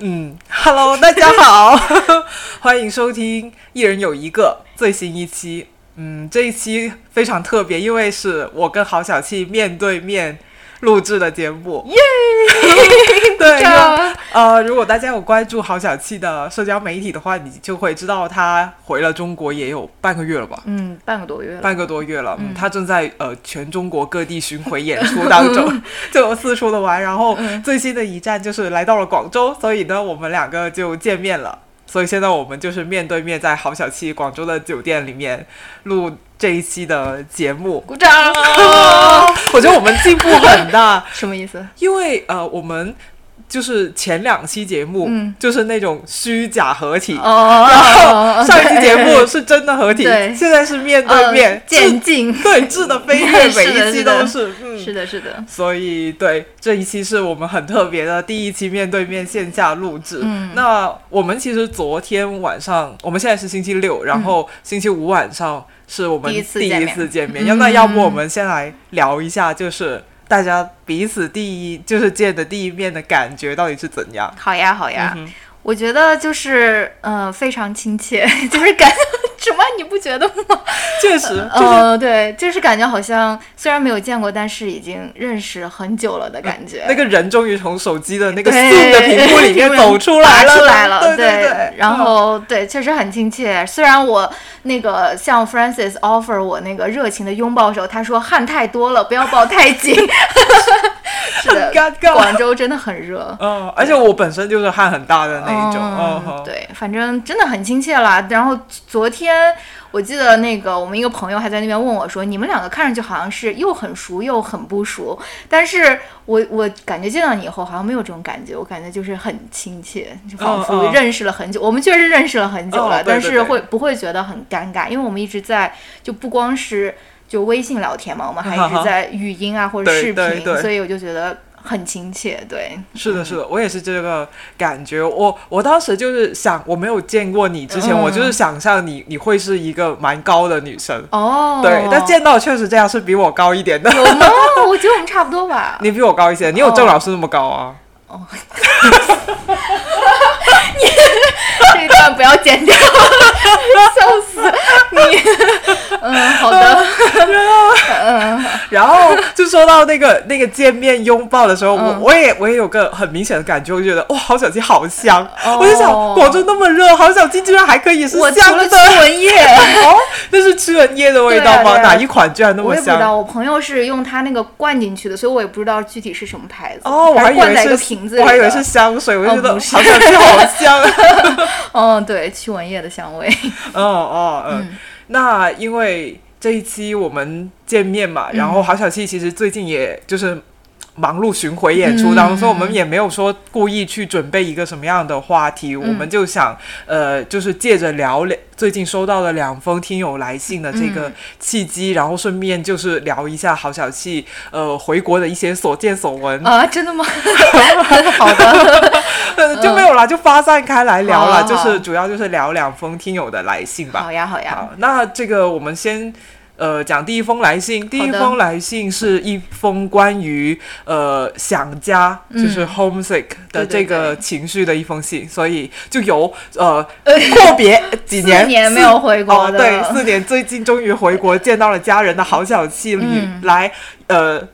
嗯，Hello，大家好，欢迎收听《一人有一个》最新一期。嗯，这一期非常特别，因为是我跟郝小气面对面。录制的节目，耶！对，呃，如果大家有关注郝小气的社交媒体的话，你就会知道他回了中国也有半个月了吧？嗯，半个多月了。半个多月了，嗯，他正在呃全中国各地巡回演出当中，就四处的玩。然后最新的一站就是来到了广州，所以呢，我们两个就见面了。所以现在我们就是面对面在郝小七广州的酒店里面录。这一期的节目，鼓掌！我觉得我们进步很大。什么意思？因为呃，我们就是前两期节目就是那种虚假合体，然后上一期节目是真的合体，现在是面对面，渐进，对，质的飞跃，每一期都是，是的，是的。所以，对这一期是我们很特别的第一期面对面线下录制。那我们其实昨天晚上，我们现在是星期六，然后星期五晚上。是我们第一次见面，要那要不我们先来聊一下，就是大家彼此第一就是见的第一面的感觉到底是怎样？好呀，好呀，我觉得就是嗯非常亲切，就是感。什么？你不觉得吗？确实，呃，对，就是感觉好像虽然没有见过，但是已经认识很久了的感觉。那个人终于从手机的那个 Zoom 的屏幕里面走出来了，出来了，对对对。然后，对，确实很亲切。虽然我那个向 Francis offer 我那个热情的拥抱的时候，他说汗太多了，不要抱太紧。是的，广州真的很热。嗯，而且我本身就是汗很大的那一种。嗯，对，反正真的很亲切啦。然后昨天。天，我记得那个我们一个朋友还在那边问我说：“你们两个看上去好像是又很熟又很不熟。”但是我我感觉见到你以后好像没有这种感觉，我感觉就是很亲切，就仿佛认识了很久。我们确实认识了很久了，但是会不会觉得很尴尬？因为我们一直在就不光是就微信聊天嘛，我们还一直 在语音啊或者视频，所以我就觉得。很亲切，对，是的，是的，我也是这个感觉。我我当时就是想，我没有见过你之前，我就是想象你你会是一个蛮高的女生哦，对，但见到确实这样，是比我高一点的。有吗？我觉得我们差不多吧。你比我高一些，你有郑老师那么高啊？哦，你 这一段不要剪掉，笑死你。嗯，好的。然后，嗯，然后就说到那个 那个见面拥抱的时候，我我也我也有个很明显的感觉，我觉得哇，好小鸡好香。我就想，广州那么热，好小鸡居然还可以是香的。驱蚊液哦，那是驱蚊液的味道吗？哪一款居然那么香？我也不知道，我朋友是用他那个灌进去的，所以我也不知道具体是什么牌子。哦，我还以为是瓶子，我还以为是香水，我就觉得好小鸡好香。嗯，对，驱蚊液的香味。哦哦嗯。那因为这一期我们见面嘛，然后郝小七其实最近也就是忙碌巡回演出当中，所以我们也没有说故意去准备一个什么样的话题，我们就想呃，就是借着聊两最近收到的两封听友来信的这个契机，然后顺便就是聊一下郝小气呃回国的一些所见所闻啊，真的吗？好的。就没有了，就发散开来聊了，就是主要就是聊两封听友的来信吧。好呀，好呀。好，那这个我们先呃讲第一封来信。第一封来信是一封关于呃想家，就是 homesick 的这个情绪的一封信，所以就由呃 阔别几年，四年没有回国的，对，四年最近终于回国见到了家人的好小气里来呃。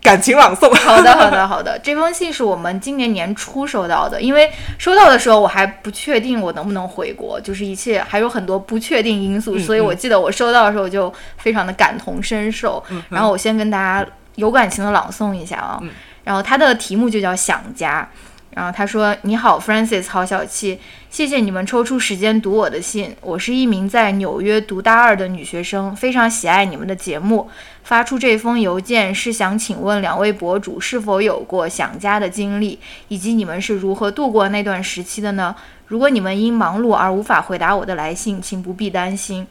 感情朗诵。好的，好的，好的。这封信是我们今年年初收到的，因为收到的时候我还不确定我能不能回国，就是一切还有很多不确定因素，所以我记得我收到的时候就非常的感同身受。然后我先跟大家有感情的朗诵一下啊，然后它的题目就叫想家。然后他说：“你好，Francis，好小气，谢谢你们抽出时间读我的信。我是一名在纽约读大二的女学生，非常喜爱你们的节目。发出这封邮件是想请问两位博主是否有过想家的经历，以及你们是如何度过那段时期的呢？如果你们因忙碌而无法回答我的来信，请不必担心。”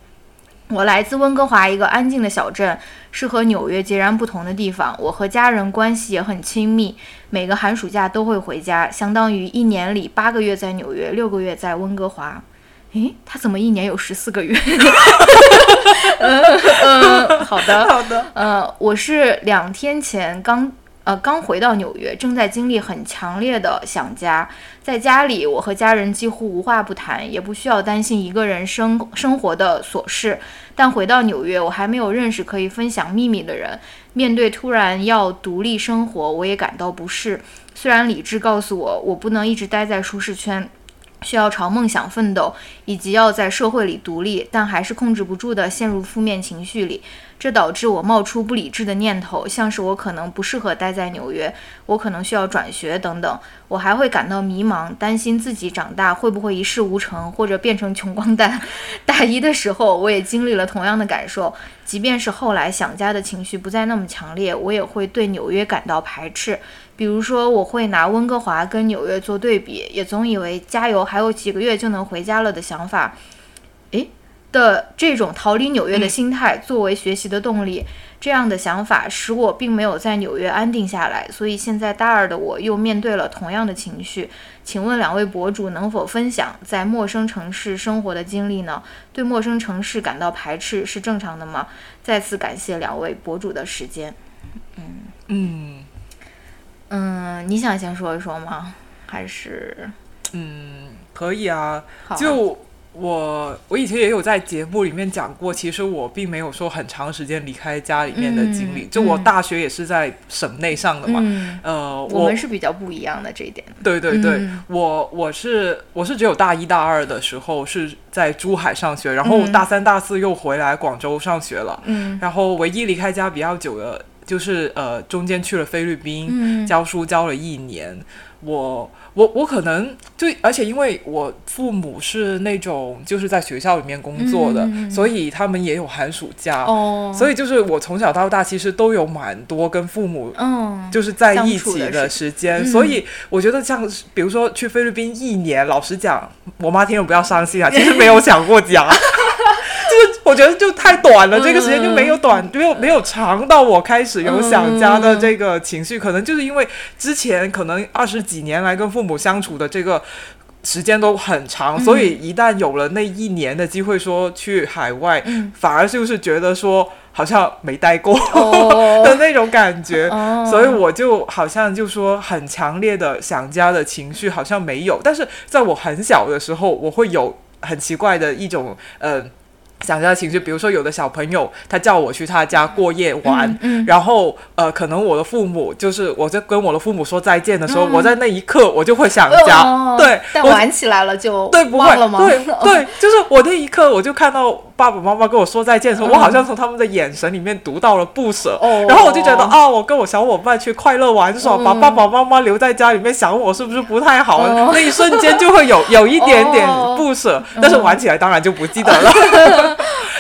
我来自温哥华一个安静的小镇，是和纽约截然不同的地方。我和家人关系也很亲密，每个寒暑假都会回家，相当于一年里八个月在纽约，六个月在温哥华。诶，他怎么一年有十四个月？嗯 嗯，好的 好的。呃，我是两天前刚。呃，刚回到纽约，正在经历很强烈的想家。在家里，我和家人几乎无话不谈，也不需要担心一个人生生活的琐事。但回到纽约，我还没有认识可以分享秘密的人。面对突然要独立生活，我也感到不适。虽然理智告诉我，我不能一直待在舒适圈。需要朝梦想奋斗，以及要在社会里独立，但还是控制不住地陷入负面情绪里，这导致我冒出不理智的念头，像是我可能不适合待在纽约，我可能需要转学等等。我还会感到迷茫，担心自己长大会不会一事无成，或者变成穷光蛋。大一的时候，我也经历了同样的感受，即便是后来想家的情绪不再那么强烈，我也会对纽约感到排斥。比如说，我会拿温哥华跟纽约做对比，也总以为加油，还有几个月就能回家了的想法，的这种逃离纽约的心态作为学习的动力，这样的想法使我并没有在纽约安定下来。所以现在大二的我又面对了同样的情绪。请问两位博主能否分享在陌生城市生活的经历呢？对陌生城市感到排斥是正常的吗？再次感谢两位博主的时间。嗯嗯。嗯，你想先说一说吗？还是嗯，可以啊。就我，我以前也有在节目里面讲过，其实我并没有说很长时间离开家里面的经历。就我大学也是在省内上的嘛。呃，我们是比较不一样的这一点。对对对，我我是我是只有大一大二的时候是在珠海上学，然后大三大四又回来广州上学了。嗯，然后唯一离开家比较久的。就是呃，中间去了菲律宾教书，教了一年。我我我可能就，而且因为我父母是那种就是在学校里面工作的，所以他们也有寒暑假。哦，所以就是我从小到大其实都有蛮多跟父母嗯就是在一起的时间。所以我觉得像比如说去菲律宾一年，老实讲，我妈听了不要伤心啊，其实没有想过家。就是我觉得就太短了，这个时间就没有短，没有没有长到我开始有想家的这个情绪。可能就是因为之前可能二十几年来跟父母相处的这个时间都很长，所以一旦有了那一年的机会说去海外，反而就是觉得说好像没待过 的那种感觉。所以我就好像就说很强烈的想家的情绪好像没有，但是在我很小的时候，我会有很奇怪的一种呃。想家的情绪，比如说有的小朋友他叫我去他家过夜玩，然后呃，可能我的父母就是我在跟我的父母说再见的时候，我在那一刻我就会想家，对，但玩起来了就对不会了吗？对对，就是我那一刻我就看到爸爸妈妈跟我说再见的时候，我好像从他们的眼神里面读到了不舍，然后我就觉得啊，我跟我小伙伴去快乐玩耍，把爸爸妈妈留在家里面想我是不是不太好？那一瞬间就会有有一点点不舍，但是玩起来当然就不记得了。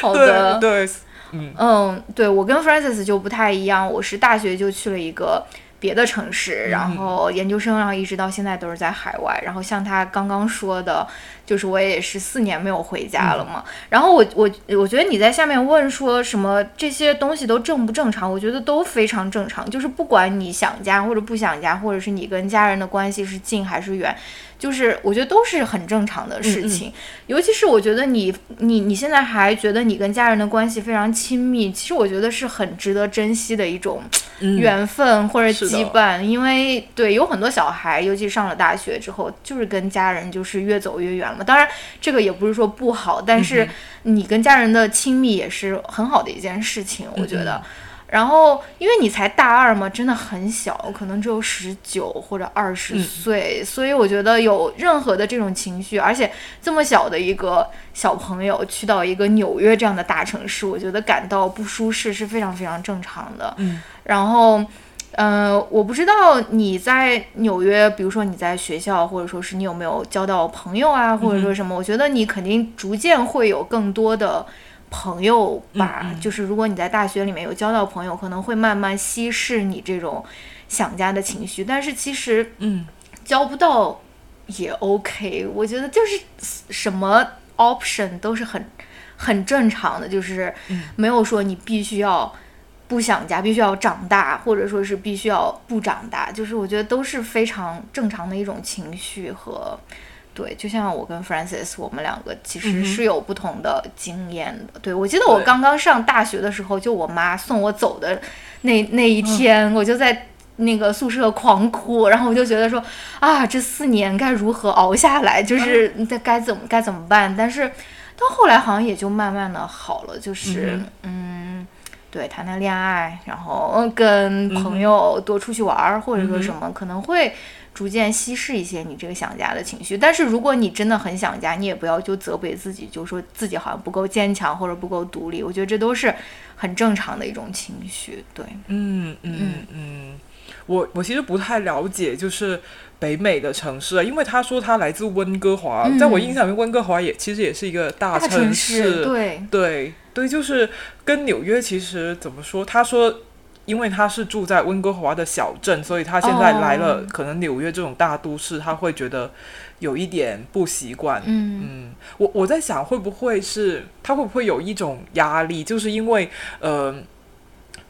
对，嗯。嗯，对我跟 Francis 就不太一样，我是大学就去了一个别的城市，然后研究生，然后一直到现在都是在海外。然后像他刚刚说的，就是我也是四年没有回家了嘛。然后我我我觉得你在下面问说什么这些东西都正不正常？我觉得都非常正常，就是不管你想家或者不想家，或者是你跟家人的关系是近还是远。就是我觉得都是很正常的事情，尤其是我觉得你你你现在还觉得你跟家人的关系非常亲密，其实我觉得是很值得珍惜的一种缘分或者羁绊，因为对有很多小孩，尤其上了大学之后，就是跟家人就是越走越远了。当然这个也不是说不好，但是你跟家人的亲密也是很好的一件事情，我觉得。然后，因为你才大二嘛，真的很小，可能只有十九或者二十岁，所以我觉得有任何的这种情绪，而且这么小的一个小朋友去到一个纽约这样的大城市，我觉得感到不舒适是非常非常正常的。嗯，然后，呃，我不知道你在纽约，比如说你在学校，或者说是你有没有交到朋友啊，或者说什么？我觉得你肯定逐渐会有更多的。朋友吧，就是如果你在大学里面有交到朋友，可能会慢慢稀释你这种想家的情绪。但是其实，嗯，交不到也 OK。我觉得就是什么 option 都是很很正常的，就是没有说你必须要不想家，必须要长大，或者说是必须要不长大。就是我觉得都是非常正常的一种情绪和。对，就像我跟 Francis，我们两个其实是有不同的经验的。对我记得我刚刚上大学的时候，就我妈送我走的那那一天，我就在那个宿舍狂哭，然后我就觉得说啊，这四年该如何熬下来，就是该该怎么该怎么办？但是到后来好像也就慢慢的好了，就是嗯，对，谈谈恋爱，然后跟朋友多出去玩儿，或者说什么，可能会。逐渐稀释一些你这个想家的情绪，但是如果你真的很想家，你也不要就责备自己，就说自己好像不够坚强或者不够独立。我觉得这都是很正常的一种情绪。对，嗯嗯嗯，我我其实不太了解，就是北美的城市，因为他说他来自温哥华，在我印象里面，温哥华也其实也是一个大城市。对对对，就是跟纽约其实怎么说？他说。因为他是住在温哥华的小镇，所以他现在来了，可能纽约这种大都市，他会觉得有一点不习惯。嗯嗯，我我在想，会不会是他会不会有一种压力，就是因为呃，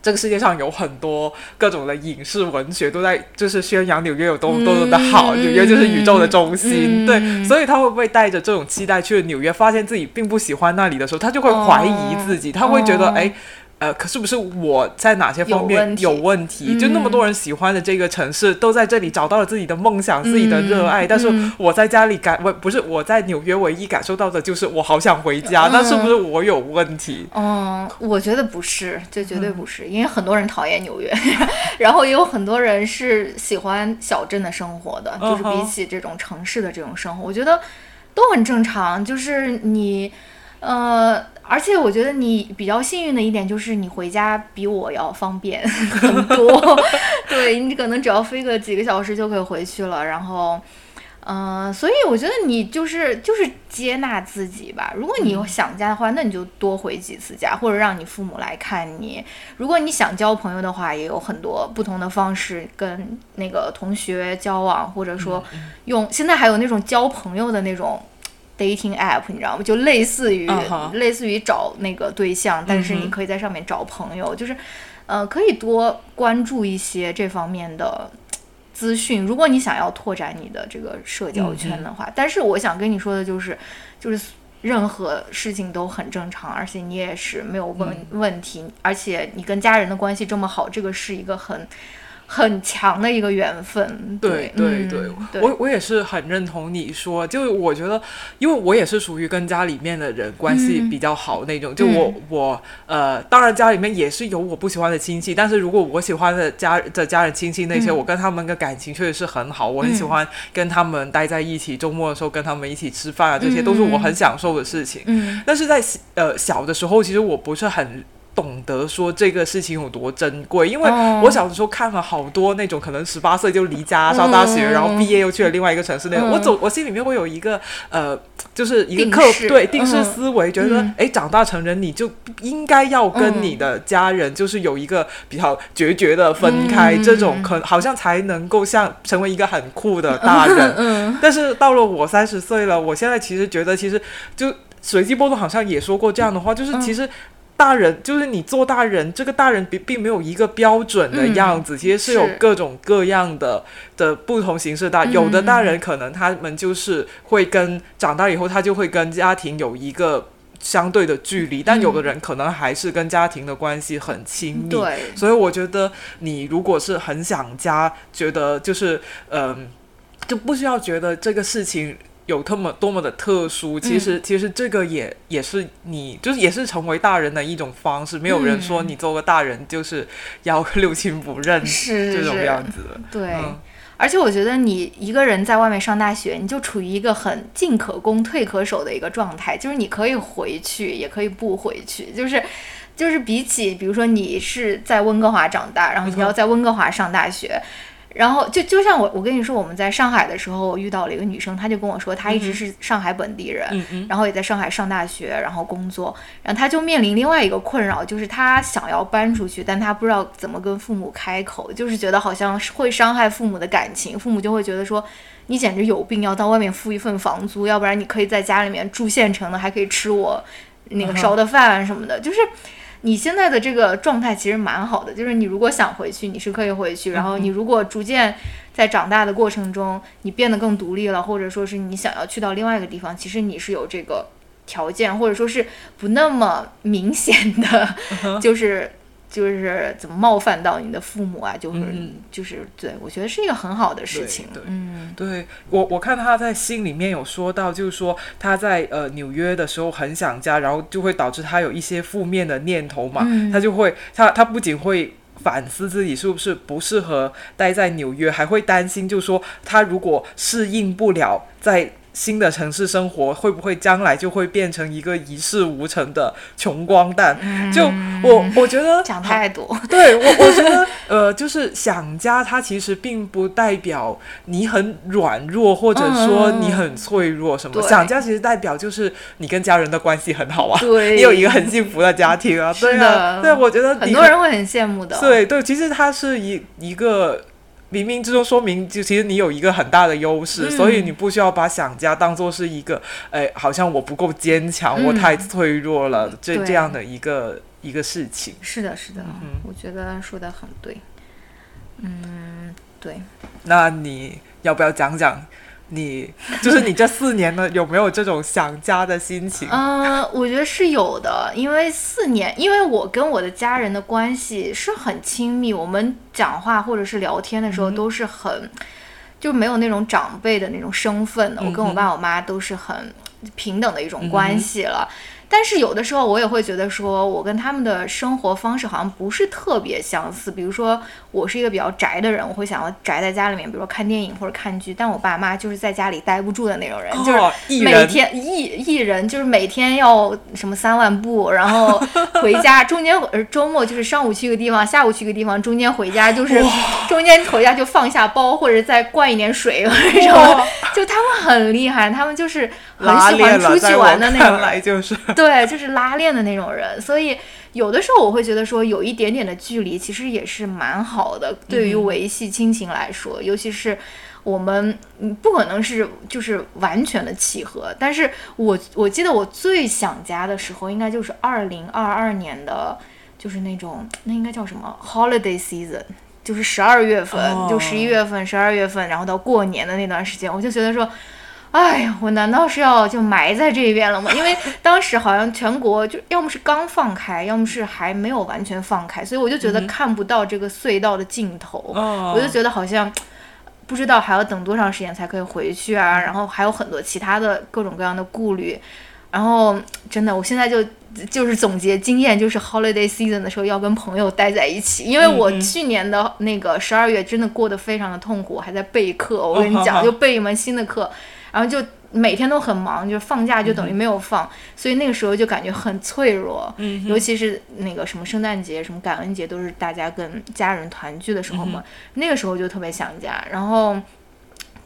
这个世界上有很多各种的影视文学都在就是宣扬纽约有多么多么的好，纽约就是宇宙的中心，对，所以他会不会带着这种期待去了纽约，发现自己并不喜欢那里的时候，他就会怀疑自己，他会觉得哎。呃，可是不是我在哪些方面有问题？就那么多人喜欢的这个城市，都在这里找到了自己的梦想、自己的热爱。但是我在家里感，我不是我在纽约唯一感受到的就是我好想回家。那是不是我有问题？嗯，我觉得不是，这绝对不是，因为很多人讨厌纽约，然后也有很多人是喜欢小镇的生活的，就是比起这种城市的这种生活，我觉得都很正常。就是你，呃。而且我觉得你比较幸运的一点就是你回家比我要方便 很多，对你可能只要飞个几个小时就可以回去了。然后，嗯，所以我觉得你就是就是接纳自己吧。如果你想家的话，那你就多回几次家，或者让你父母来看你。如果你想交朋友的话，也有很多不同的方式跟那个同学交往，或者说用现在还有那种交朋友的那种。Dating app，你知道吗？就类似于类似于找那个对象，但是你可以在上面找朋友，就是，呃，可以多关注一些这方面的资讯。如果你想要拓展你的这个社交圈的话，但是我想跟你说的就是，就是任何事情都很正常，而且你也是没有问问题，而且你跟家人的关系这么好，这个是一个很。很强的一个缘分，对对对，我我也是很认同你说，就我觉得，因为我也是属于跟家里面的人关系比较好那种，就我我呃，当然家里面也是有我不喜欢的亲戚，但是如果我喜欢的家的家人亲戚那些，我跟他们的感情确实是很好，我很喜欢跟他们待在一起，周末的时候跟他们一起吃饭啊，这些都是我很享受的事情。嗯，但是在呃小的时候，其实我不是很。懂得说这个事情有多珍贵，因为我小的时候看了好多那种可能十八岁就离家上大学，然后毕业又去了另外一个城市那种。我总，我心里面会有一个呃，就是一个刻对定式思维，觉得哎，长大成人你就应该要跟你的家人就是有一个比较决绝的分开，这种可好像才能够像成为一个很酷的大人。但是到了我三十岁了，我现在其实觉得，其实就随机波动好像也说过这样的话，就是其实。大人就是你做大人，这个大人并并没有一个标准的样子，其实是有各种各样的的不同形式大。有的大人可能他们就是会跟长大以后，他就会跟家庭有一个相对的距离，但有的人可能还是跟家庭的关系很亲密。对，所以我觉得你如果是很想家，觉得就是嗯，就不需要觉得这个事情。有特么多么的特殊，其实其实这个也也是你就是也是成为大人的一种方式。没有人说你做个大人就是要六亲不认这种样子。对，而且我觉得你一个人在外面上大学，你就处于一个很进可攻退可守的一个状态，就是你可以回去，也可以不回去，就是就是比起比如说你是在温哥华长大，然后你要在温哥华上大学。然后就就像我我跟你说，我们在上海的时候遇到了一个女生，她就跟我说，她一直是上海本地人，然后也在上海上大学，然后工作，然后她就面临另外一个困扰，就是她想要搬出去，但她不知道怎么跟父母开口，就是觉得好像会伤害父母的感情，父母就会觉得说你简直有病，要到外面付一份房租，要不然你可以在家里面住现成的，还可以吃我那个烧的饭什么的，就是。你现在的这个状态其实蛮好的，就是你如果想回去，你是可以回去。然后你如果逐渐在长大的过程中，你变得更独立了，或者说是你想要去到另外一个地方，其实你是有这个条件，或者说是不那么明显的，就是就是怎么冒犯到你的父母啊，就是、嗯就是对我觉得是一个很好的事对情。对嗯对我，我看他在信里面有说到，就是说他在呃纽约的时候很想家，然后就会导致他有一些负面的念头嘛，嗯他就会他他不仅会。反思自己是不是不适合待在纽约，还会担心，就是说他如果适应不了在新的城市生活，会不会将来就会变成一个一事无成的穷光蛋？就我我觉得嗯讲太多，对我，我觉得 呃，就是想家，它其实并不代表你很软弱，或者说你很脆弱什么。对想家其实代表就是你跟家人的关系很好啊，对你有一个很幸福的家庭啊，对啊，对，我觉得很多人会很羡慕的。对对，其实它是一一个。冥冥之中说明，就其实你有一个很大的优势，嗯。所以你不需要把想家当做是一个，哎，好像我不够坚强，我嗯太脆弱了，这这样的一个一个事情。是的，是的，嗯我觉得说的很对。嗯，对，那你要不要讲讲你，就是你这四年呢，有没有这种想家的心情？嗯、我觉得是有的，因为四年，因为我跟我的家人的关系是很亲密，我们讲话或者是聊天的时候都是很，就没有那种长辈的那种身份的，我跟我爸我妈都是很平等的一种关系了。但是有的时候我也会觉得说，我跟他们的生活方式好像不是特别相似。比如说，我是一个比较宅的人，我会想要宅在家里面，比如说看电影或者看剧。但我爸妈就是在家里待不住的那种人，就是每天一一人就是每天要什么三万步，然后回家中间呃周末就是上午去一个地方，下午去一个地方，中间回家就是中间回家就放下包或者再灌一点水或者什么，就他们很厉害，他们就是很拉喜欢出去玩的那种人。看来就是。对，就是拉练的那种人，所以有的时候我会觉得说，有一点点的距离其实也是蛮好的，对于维系亲情来说，尤其是我们嗯不可能是就是完全的契合，但是我我记得我最想家的时候，应该就是二零二二年的，就是那种那应该叫什么？Holiday season。就是十二月份哦就十一月份、十二月份，然后到过年的那段时间，我就觉得说，哎呀，我难道是要就埋在这边了吗？因为当时好像全国就要么是刚放开，要么是还没有完全放开，所以我就觉得看不到这个隧道的尽头，哦我就觉得好像。不知道还要等多长时间才可以回去啊，然后还有很多其他的各种各样的顾虑，然后真的，我现在就就是总结经验，就是 holiday season 的时候要跟朋友待在一起，因为我去年的那个十二月真的过得非常的痛苦，还在备课，我跟你讲，就备一门新的课，然后就每天都很忙，就放假就等于没有放，所以那个时候就感觉很脆弱，尤其是那个什么圣诞节、什么感恩节，都是大家跟家人团聚的时候嘛，那个时候就特别想家，然后。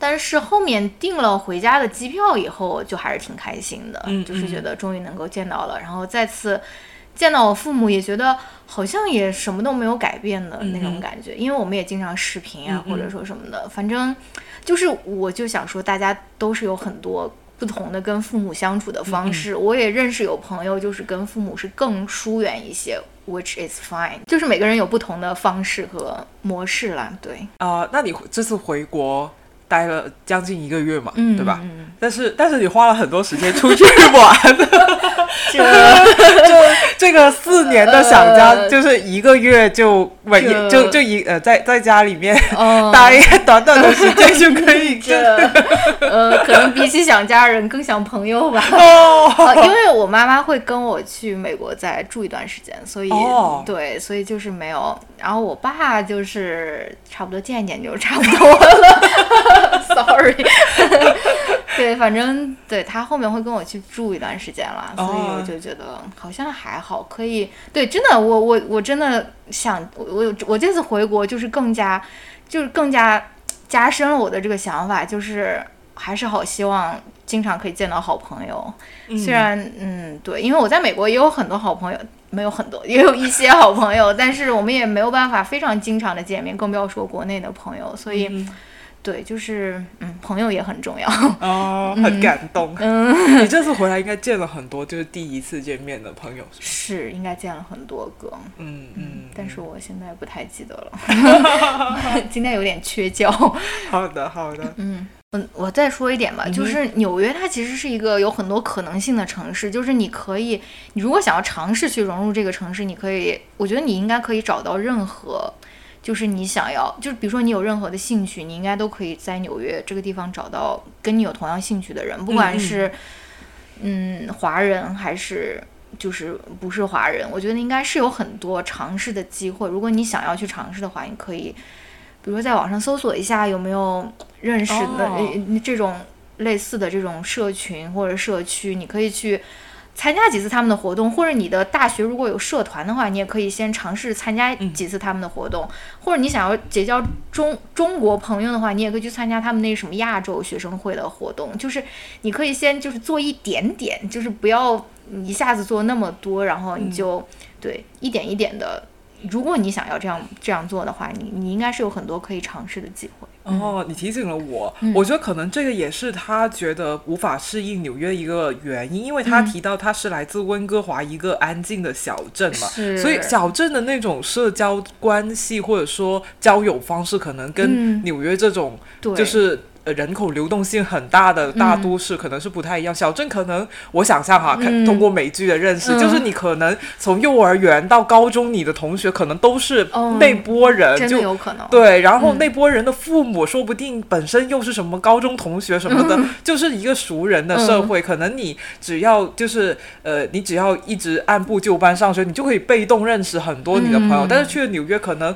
但是后面订了回家的机票以后，就还是挺开心的，嗯就是觉得终于能够见到了，然后再次见到我父母，也觉得好像也什么都没有改变的那种感觉，因为我们也经常视频啊，嗯或者说什么的，反正就是我就想说，大家都是有很多。不同的跟父母相处的方式，我也认识有朋友就是跟父母是更疏远一些，which is fine，就是每个人有不同的方式和模式啦，对，啊、那你这次回国待了将近一个月嘛，嗯，对吧？嗯但是但是你花了很多时间出去 玩，这 这个四年的想家，呃就是一个月就稳就就一呃在在家里面哦，待短短的时间就可以呃，可能比起想家人更想朋友吧。哦呃，因为我妈妈会跟我去美国再住一段时间，所以、哦对，所以就是没有。然后我爸就是差不多见一见就差不多了，sorry。对，反正对他后面会跟我去住一段时间了，所以哦我就觉得好像还好，可以。对，真的，我我我真的想，我我我这次回国就是更加，就是更加加深了我的这个想法，就是还是好希望经常可以见到好朋友。虽然嗯，对，因为我在美国也有很多好朋友，没有很多，也有一些好朋友，但是我们也没有办法非常经常的见面，更不要说国内的朋友，所以。对，就是嗯，朋友也很重要。哦，很感动。嗯，你这次回来应该见了很多，就是第一次见面的朋友。是，应该见了很多个。嗯嗯，但是我现在不太记得了，今天有点缺觉。好的好的。嗯嗯，我再说一点吧，就是纽约它其实是一个有很多可能性的城市，就是你可以，你如果想要尝试去融入这个城市，你可以，我觉得你应该可以找到任何。就是你想要，就是比如说你有任何的兴趣，你应该都可以在纽约这个地方找到跟你有同样兴趣的人，不管是嗯华人还是就是不是华人，我觉得应该是有很多尝试的机会。如果你想要去尝试的话，你可以，比如说在网上搜索一下有没有认识的这种类似的这种社群或者社区，你可以去。参加几次他们的活动，或者你的大学如果有社团的话，你也可以先尝试参加几次他们的活动。或者你想要结交中中国朋友的话，你也可以去参加他们那什么亚洲学生会的活动。就是你可以先就是做一点点，就是不要一下子做那么多，然后你就对一点一点的。如果你想要这样这样做的话，你你应该是有很多可以尝试的机会。哦，你提醒了我，我觉得可能这个也是他觉得无法适应纽约一个原因，因为他提到他是来自温哥华一个安静的小镇嘛，所以小镇的那种社交关系或者说交友方式，可能跟纽约这种就是。呃，人口流动性很大的大都市可能是不太一样，小镇可能我想象哈，看通过美剧的认识，就是你可能从幼儿园到高中，你的同学可能都是那波人，就有可能。对，然后那波人的父母说不定本身又是什么高中同学什么的，就是一个熟人的社会，可能你只要就是呃，你只要一直按部就班上学，你就可以被动认识很多你的朋友，但是去了纽约可能。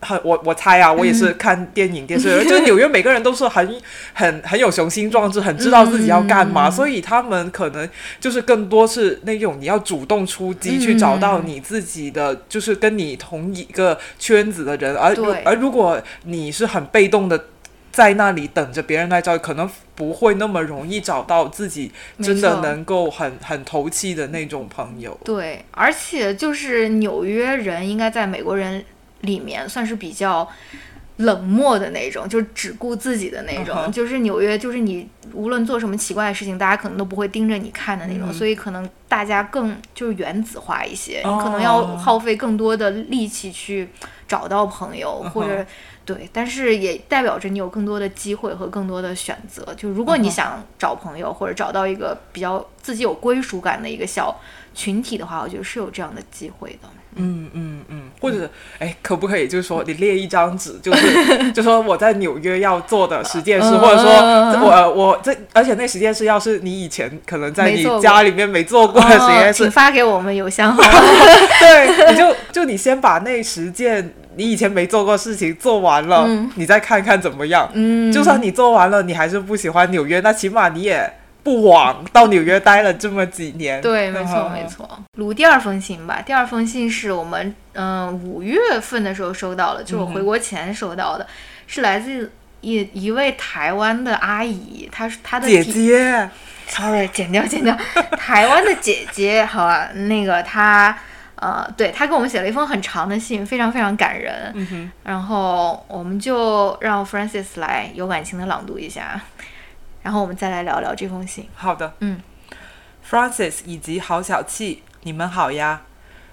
很我我猜啊，我也是看电影电视，就是纽约每个人都是很很很有雄心壮志，很知道自己要干嘛，所以他们可能就是更多是那种你要主动出击去找到你自己的，就是跟你同一个圈子的人，而而如果你是很被动的在那里等着别人来找，可能不会那么容易找到自己真的能够很很投契的那种朋友。对，而且就是纽约人应该在美国人。里面算是比较冷漠的那种，就是只顾自己的那种。就是纽约，就是你无论做什么奇怪的事情，大家可能都不会盯着你看的那种。所以可能大家更就是原子化一些，你可能要耗费更多的力气去找到朋友，或者对，但是也代表着你有更多的机会和更多的选择。就如果你想找朋友，或者找到一个比较自己有归属感的一个小群体的话，我觉得是有这样的机会的。嗯嗯嗯，或者哎，可不可以就是说你列一张纸，就是 就说我在纽约要做的十件事，或者说我我这，而且那十件事要是你以前可能在你家里面没做过的实验室，请发给我们邮箱。好 对，你就就你先把那十件你以前没做过事情做完了，你再看看怎么样。嗯，就算你做完了，你还是不喜欢纽约，那起码你也。不枉到纽约待了这么几年。对，没错没错。录第二封信吧。第二封信是我们嗯五月份的时候收到了，就是我回国前收到的，是来自一一位台湾的阿姨，她是她的姐姐。Sorry，剪掉剪掉。台湾的姐姐，好吧，那个她呃，对她给我们写了一封很长的信，非常非常感人。嗯。然后我们就让 f r a n c i s 来有感情的朗读一下。然后我们再来聊聊这封信。好的，嗯，Francis 以及郝小气，你们好呀。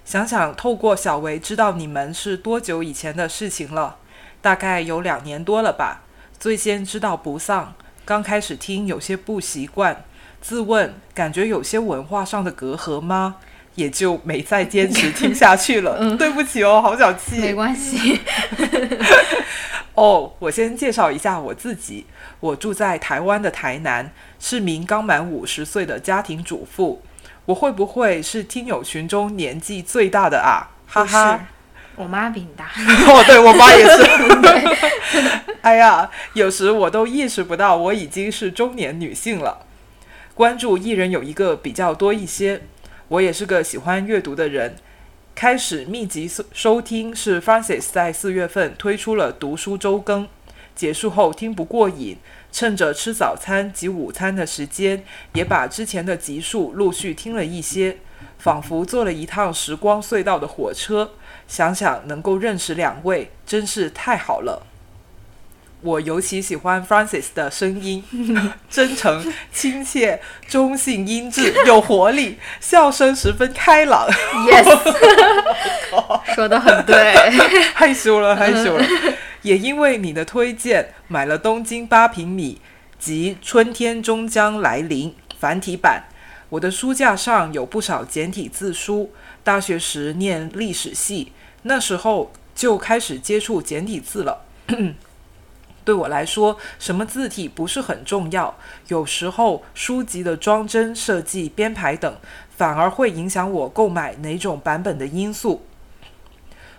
想想透过小维知道你们是多久以前的事情了，大概有两年多了吧。最先知道不丧，刚开始听有些不习惯，自问感觉有些文化上的隔阂吗？也就没再坚持听下去了。嗯，对不起哦，好小气。没关系。哦，我先介绍一下我自己。我住在台湾的台南，是名刚满五十岁的家庭主妇。我会不会是听友群中年纪最大的啊？哈哈，我妈比你大。哦，对我妈也是。哎呀，有时我都意识不到我已经是中年女性了。关注艺人有一个比较多一些。我也是个喜欢阅读的人。开始密集收听是 Francis 在四月份推出了读书周更。结束后听不过瘾，趁着吃早餐及午餐的时间，也把之前的集数陆续听了一些，仿佛坐了一趟时光隧道的火车。想想能够认识两位，真是太好了。我尤其喜欢 Francis 的声音，真诚、亲切、中性、音质、有活力，笑声十分开朗。Yes，说的很对。害羞了，害羞了。也因为你的推荐，买了《东京八平米》及《春天终将来临》繁体版。我的书架上有不少简体字书。大学时念历史系，那时候就开始接触简体字了。对我来说，什么字体不是很重要，有时候书籍的装帧、设计、编排等，反而会影响我购买哪种版本的因素。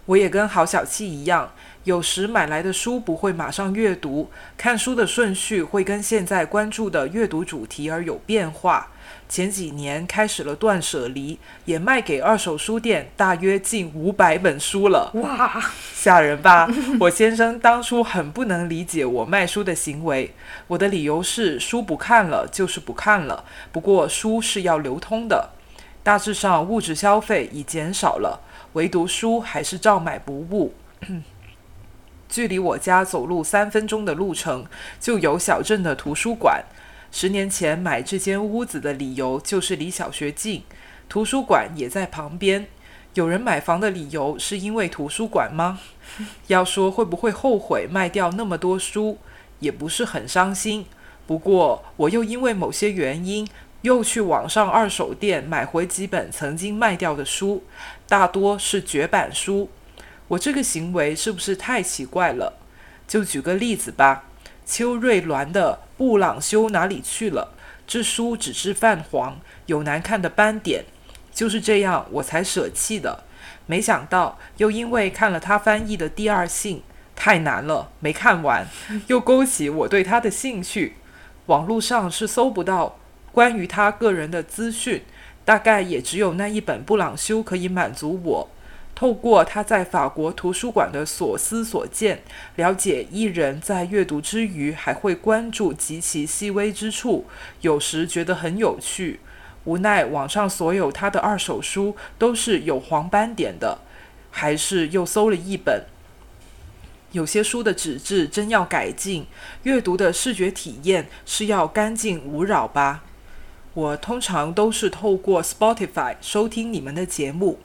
我也跟郝小七一样，有时买来的书不会马上阅读，看书的顺序会跟现在关注的阅读主题而有变化。前几年开始了断舍离，也卖给二手书店，大约近五百本书了。哇，吓人吧？我先生当初很不能理解我卖书的行为，我的理由是书不看了就是不看了，不过书是要流通的，大致上物质消费已减少了，唯独书还是照买不误。距离我家走路三分钟的路程，就有小镇的图书馆。十年前买这间屋子的理由就是离小学近，图书馆也在旁边。有人买房的理由是因为图书馆吗？要说会不会后悔卖掉那么多书，也不是很伤心。不过我又因为某些原因，又去网上二手店买回几本曾经卖掉的书，大多是绝版书。我这个行为是不是太奇怪了？就举个例子吧，邱瑞銮的《布朗修哪里去了》这书只是泛黄，有难看的斑点，就是这样我才舍弃的。没想到又因为看了他翻译的《第二性》，太难了，没看完，又勾起我对他的兴趣。网络上是搜不到关于他个人的资讯，大概也只有那一本布朗修可以满足我。透过他在法国图书馆的所思所见，了解艺人在阅读之余还会关注极其细微之处，有时觉得很有趣。无奈网上所有他的二手书都是有黄斑点的，还是又搜了一本。有些书的纸质真要改进，阅读的视觉体验是要干净无扰吧。我通常都是透过 Spotify 收听你们的节目。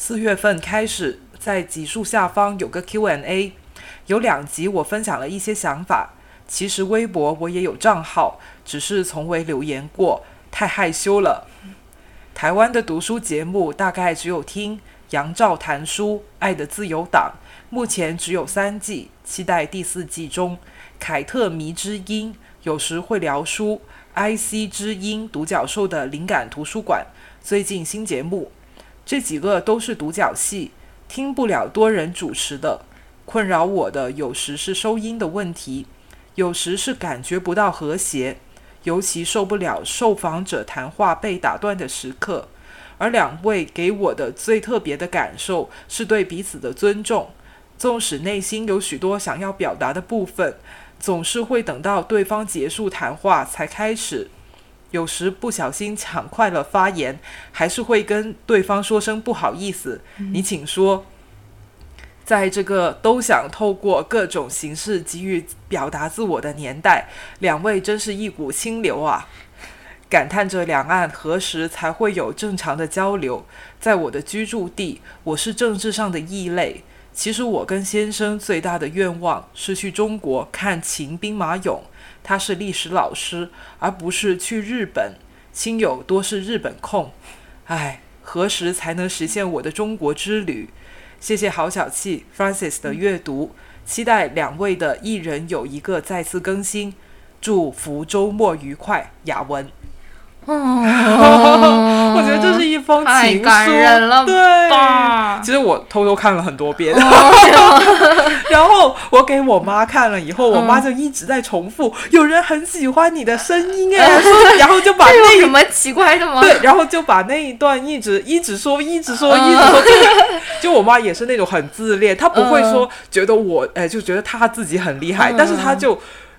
四月份开始，在集数下方有个 Q&A，有两集我分享了一些想法。其实微博我也有账号，只是从未留言过，太害羞了。台湾的读书节目大概只有听杨照谈书、爱的自由党，目前只有三季，期待第四季中。凯特迷之音有时会聊书，IC 之音独角兽的灵感图书馆最近新节目。这几个都是独角戏，听不了多人主持的。困扰我的有时是收音的问题，有时是感觉不到和谐，尤其受不了受访者谈话被打断的时刻。而两位给我的最特别的感受是对彼此的尊重，纵使内心有许多想要表达的部分，总是会等到对方结束谈话才开始。有时不小心抢快了发言，还是会跟对方说声不好意思，你请说。在这个都想透过各种形式给予表达自我的年代，两位真是一股清流啊！感叹着两岸何时才会有正常的交流。在我的居住地，我是政治上的异类。其实我跟先生最大的愿望是去中国看秦兵马俑。他是历史老师，而不是去日本。亲友多是日本控，唉，何时才能实现我的中国之旅？谢谢郝小气 Francis 的阅读，期待两位的一人有一个再次更新。祝福周末愉快，雅文。哦，我觉得这是一封情书，感人了对吧其实我偷偷看了很多遍，哦 然后我给我妈看了以后，我嗯妈就一直在重复，有人很喜欢你的声音哎，说然后就把那有什么奇怪的吗？对，然后就把那一段一直一直说，一直说，一直说。就就我妈也是那种很自恋，她不会说觉得我哎，就觉得她自己很厉害，嗯但是她就。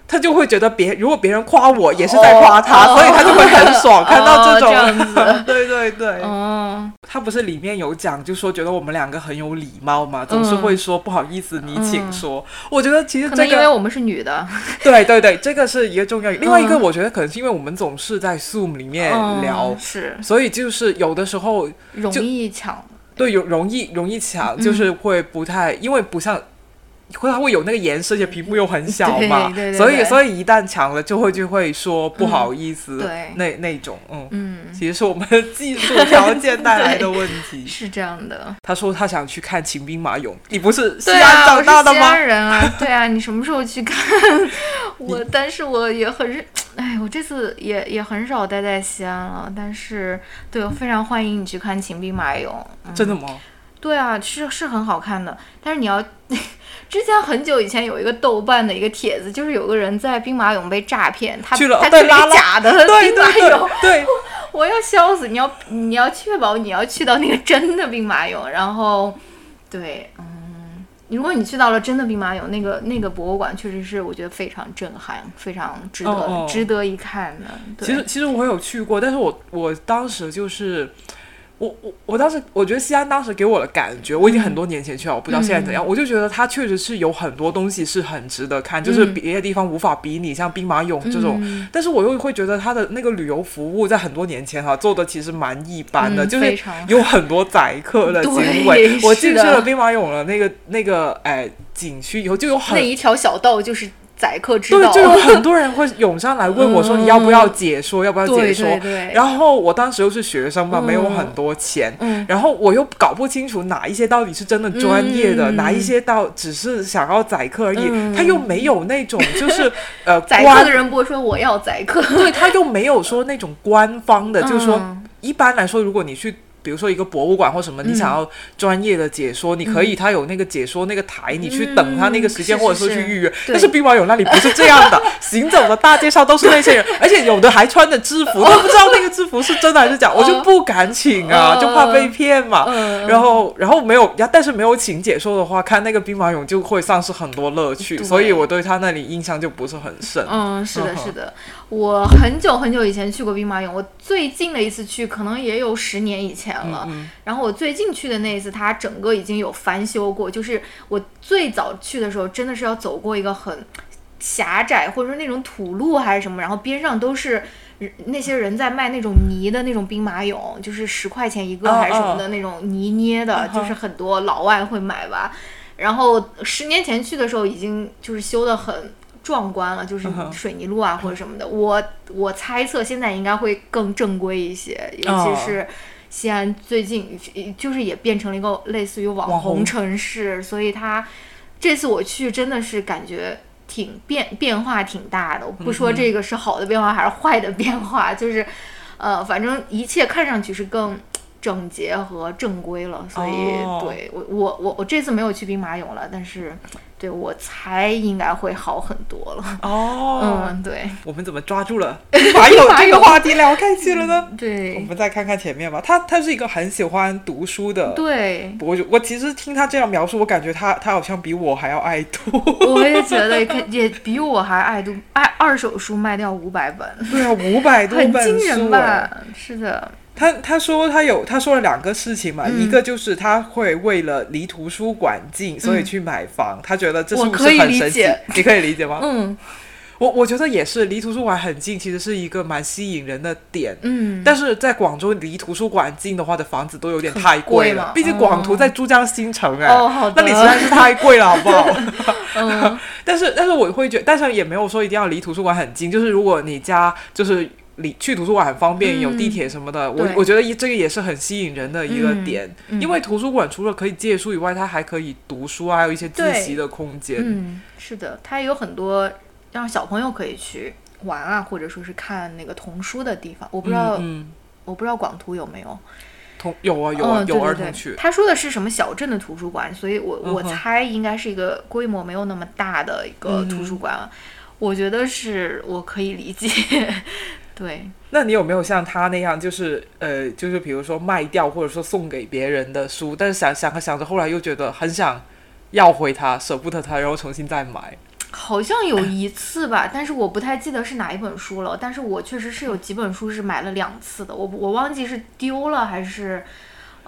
她就会觉得别如果别人夸我，也是在夸他，哦所以他就会很爽，看到这种。对对对。哦，他不是里面有讲，就说觉得我们两个很有礼貌嘛，总是会说不好意思，你请说。我觉得其实这个因为我们是女的，对对对，这个是一个重要。另外一个，我觉得可能是因为我们总是在 Zoom 里面聊，是，所以就是有的时候容易抢。对，有容易容易抢，就是会不太，因为不像。会它会有那个颜色，而且屏幕又很小嘛，所以所以一旦抢了，就会就会说不好意思，那那种，嗯嗯，其实是我们的技术条件带来的问题，是这样的。他说他想去看秦兵马俑，你不是西安长大的吗？人啊，对啊，你什么时候去看？我，但是我也很，哎，我这次也也很少待在西安了，但是对我非常欢迎你去看秦兵马俑，真的吗？对啊，是是很好看的，但是你要。之前很久以前有一个豆瓣的一个帖子，就是有个人在兵马俑被诈骗，他他去了假的兵马俑，对，我要笑死！你要你要确保你要去到那个真的兵马俑，然后，对，嗯，如果你去到了真的兵马俑，那个那个博物馆确实是我觉得非常震撼，非常值得值得一看的。其实其实我有去过，但是我我当时就是。我我我当时我觉得西安当时给我的感觉，我已经很多年前去了，我不知道现在怎样。我就觉得它确实是有很多东西是很值得看，就是别的地方无法比拟，像兵马俑这种。但是我又会觉得它的那个旅游服务在很多年前哈做的其实蛮一般的，就是有很多宰客的行为。我进去了兵马俑了那个那个哎景区以后，就有很那一条小道就是。宰客之道，对，就有 很多人会涌上来问我说：“你要不要解说？要不要解说？”然后我当时又是学生嘛，没有很多钱，然后我又搞不清楚哪一些到底是真的专业的，哪一些到只是想要宰客而已。他又没有那种就是 呃，宰客的人不会说我要宰客，对他又没有说那种官方的，就是说一般来说，如果你去。比如说一个博物馆或什么，你想要专业的解说，你可以，他有那个解说那个台，你去等他那个时间，或者说去预约。但是兵马俑那里不是这样的，行走的大街上都是那些人，而且有的还穿着制服，都不知道那个制服是真的还是假，我就不敢请啊，就怕被骗嘛。然后，然后没有，但是没有请解说的话，看那个兵马俑就会丧失很多乐趣，所以我对他那里印象就不是很深。嗯，是的，是的。我很久很久以前去过兵马俑，我最近的一次去可能也有十年以前了。然后我最近去的那一次，它整个已经有翻修过。就是我最早去的时候，真的是要走过一个很狭窄，或者说那种土路还是什么，然后边上都是那些人在卖那种泥的那种兵马俑，就是十块钱一个还是什么的那种泥捏的，就是很多老外会买吧。然后十年前去的时候，已经就是修的很。壮观了，就是水泥路啊或者什么的。我我猜测现在应该会更正规一些，尤其是西安最近就是也变成了一个类似于网红城市，所以它这次我去真的是感觉挺变变化挺大的。我不说这个是好的变化还是坏的变化，就是呃，反正一切看上去是更整洁和正规了。所以对我我我我这次没有去兵马俑了，但是。对，我猜应该会好很多了。哦，嗯，对，我们怎么抓住了马友 这个话题聊开去了呢？对，我们再看看前面吧。他他是一个很喜欢读书的，对，我我其实听他这样描述，我感觉他他好像比我还要爱读。我也觉得，也比我还爱读，爱二手书卖掉五百本。对啊，五百多本，很惊人吧？是的。他他说他有他说了两个事情嘛，一个就是他会为了离图书馆近，所以去买房。他觉得这是不是很神奇？你可以理解吗？嗯，我我觉得也是，离图书馆很近，其实是一个蛮吸引人的点。嗯，但是在广州离图书馆近的话的房子都有点太贵了，毕竟广图在珠江新城哎，那你实在是太贵了，好不好？嗯，但是但是我会觉得，但是也没有说一定要离图书馆很近，就是如果你家就是。离去图书馆很方便，有地铁什么的。我我觉得这个也是很吸引人的一个点，因为图书馆除了可以借书以外，它还可以读书啊，还有一些自习的空间。嗯，是的，它有很多让小朋友可以去玩啊，或者说是看那个童书的地方。我不知道，我不知道广图有没有童有啊有啊有儿童区。他说的是什么小镇的图书馆，所以我我猜应该是一个规模没有那么大的一个图书馆。我觉得是我可以理解。对，那你有没有像他那样，就是呃，就是比如说卖掉或者说送给别人的书，但是想想着想着，后来又觉得很想要回他，舍不得他，然后重新再买？好像有一次吧，但是我不太记得是哪一本书了。但是我确实是有几本书是买了两次的，我我忘记是丢了还是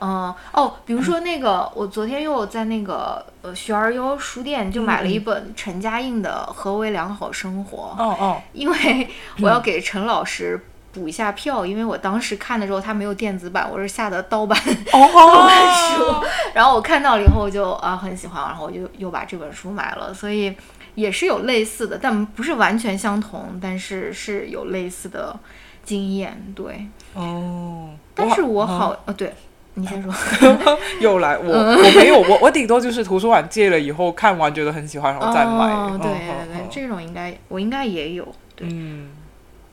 嗯哦，比如说那个，我昨天又在那个呃学而优书店就买了一本陈嘉映的《何为良好生活》。哦哦，因为我要给陈老师补一下票，因为我当时看的时候他没有电子版，我是下的盗版 盗版书，然后我看到了以后就啊很喜欢，然后我就又把这本书买了，所以也是有类似的，但不是完全相同，但是是有类似的经验，对。哦，但是我好呃对。你先说，又来我我没有我我顶多就是图书馆借了以后看完觉得很喜欢然后再买。哦，对对对，这种应该我应该也有。对，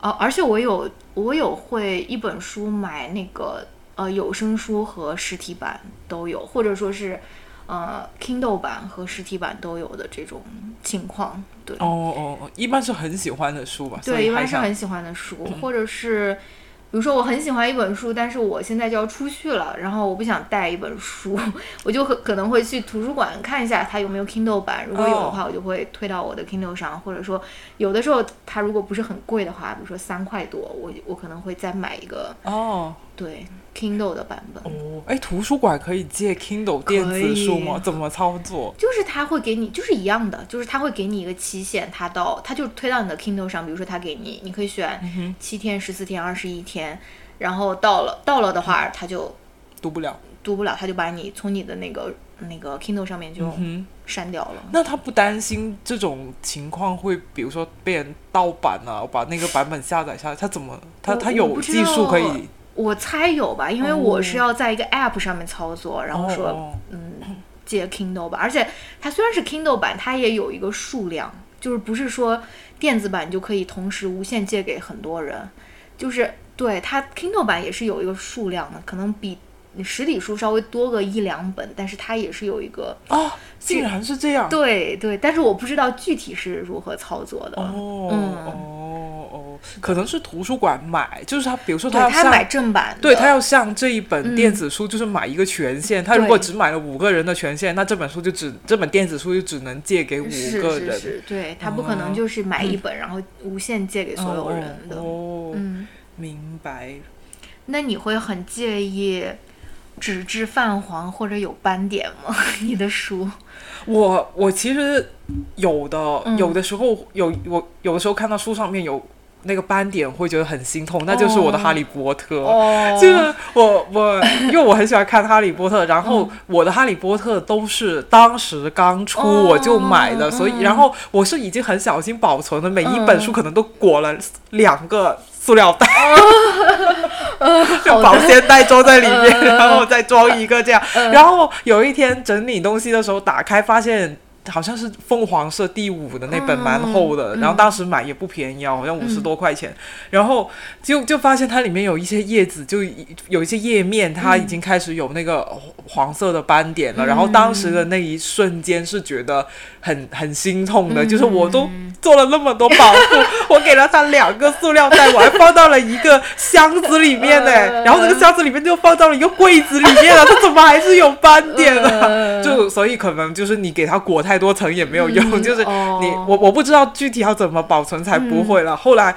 哦，而且我有我有会一本书买那个呃有声书和实体版都有，或者说是呃 Kindle 版和实体版都有的这种情况。对，哦哦哦，一般是很喜欢的书吧？对，一般是很喜欢的书，或者是。比如说我很喜欢一本书，但是我现在就要出去了，然后我不想带一本书，我就可可能会去图书馆看一下它有没有 Kindle 版，如果有的话，我就会推到我的 Kindle 上，或者说有的时候它如果不是很贵的话，比如说三块多，我我可能会再买一个哦，对。Kindle 的版本哦，哎，图书馆可以借 Kindle 电子书吗？怎么操作？就是他会给你，就是一样的，就是他会给你一个期限，他到他就推到你的 Kindle 上，比如说他给你，你可以选七天、十四天、二十一天，然后到了到了的话，他就读不了，读不了，他就把你从你的那个那个 Kindle 上面就删掉了。那他不担心这种情况会，比如说被人盗版啊，把那个版本下载下来，他怎么他他有技术可以？我猜有吧，因为我是要在一个 App 上面操作，然后说，嗯，借 Kindle 吧。而且它虽然是 Kindle 版，它也有一个数量，就是不是说电子版就可以同时无限借给很多人，就是对它 Kindle 版也是有一个数量的，可能比实体书稍微多个一两本，但是它也是有一个哦，竟然是这样，对对，但是我不知道具体是如何操作的，哦哦哦。可能是图书馆买，就是他，比如说他他买正版，对他要像这一本电子书，就是买一个权限。他如果只买了五个人的权限，那这本书就只这本电子书就只能借给五个人。是是是，对他不可能就是买一本然后无限借给所有人的。哦，嗯，明白。那你会很介意纸质泛黄或者有斑点吗？你的书？我我其实有的，有的时候有我有的时候看到书上面有。那个斑点会觉得很心痛，那就是我的哈利波特。就是我我因为我很喜欢看哈利波特，然后我的哈利波特都是当时刚出我就买的，所以然后我是已经很小心保存的，每一本书可能都裹了两个塑料袋，就保鲜袋装在里面，然后再装一个这样。然后有一天整理东西的时候打开发现。好像是凤凰社第五的那本蛮厚的，然后当时买也不便宜啊，好像五十多块钱。然后就就发现它里面有一些叶子，就有一些页面，它已经开始有那个黄色的斑点了。然后当时的那一瞬间是觉得很很心痛的，就是我都做了那么多保护，我给了它两个塑料袋，我还放到了一个箱子里面呢。然后那个箱子里面就放到了一个柜子里面了，它怎么还是有斑点呢？就所以可能就是你给它裹太。多层也没有用，就是你我我不知道具体要怎么保存才不会了。后来，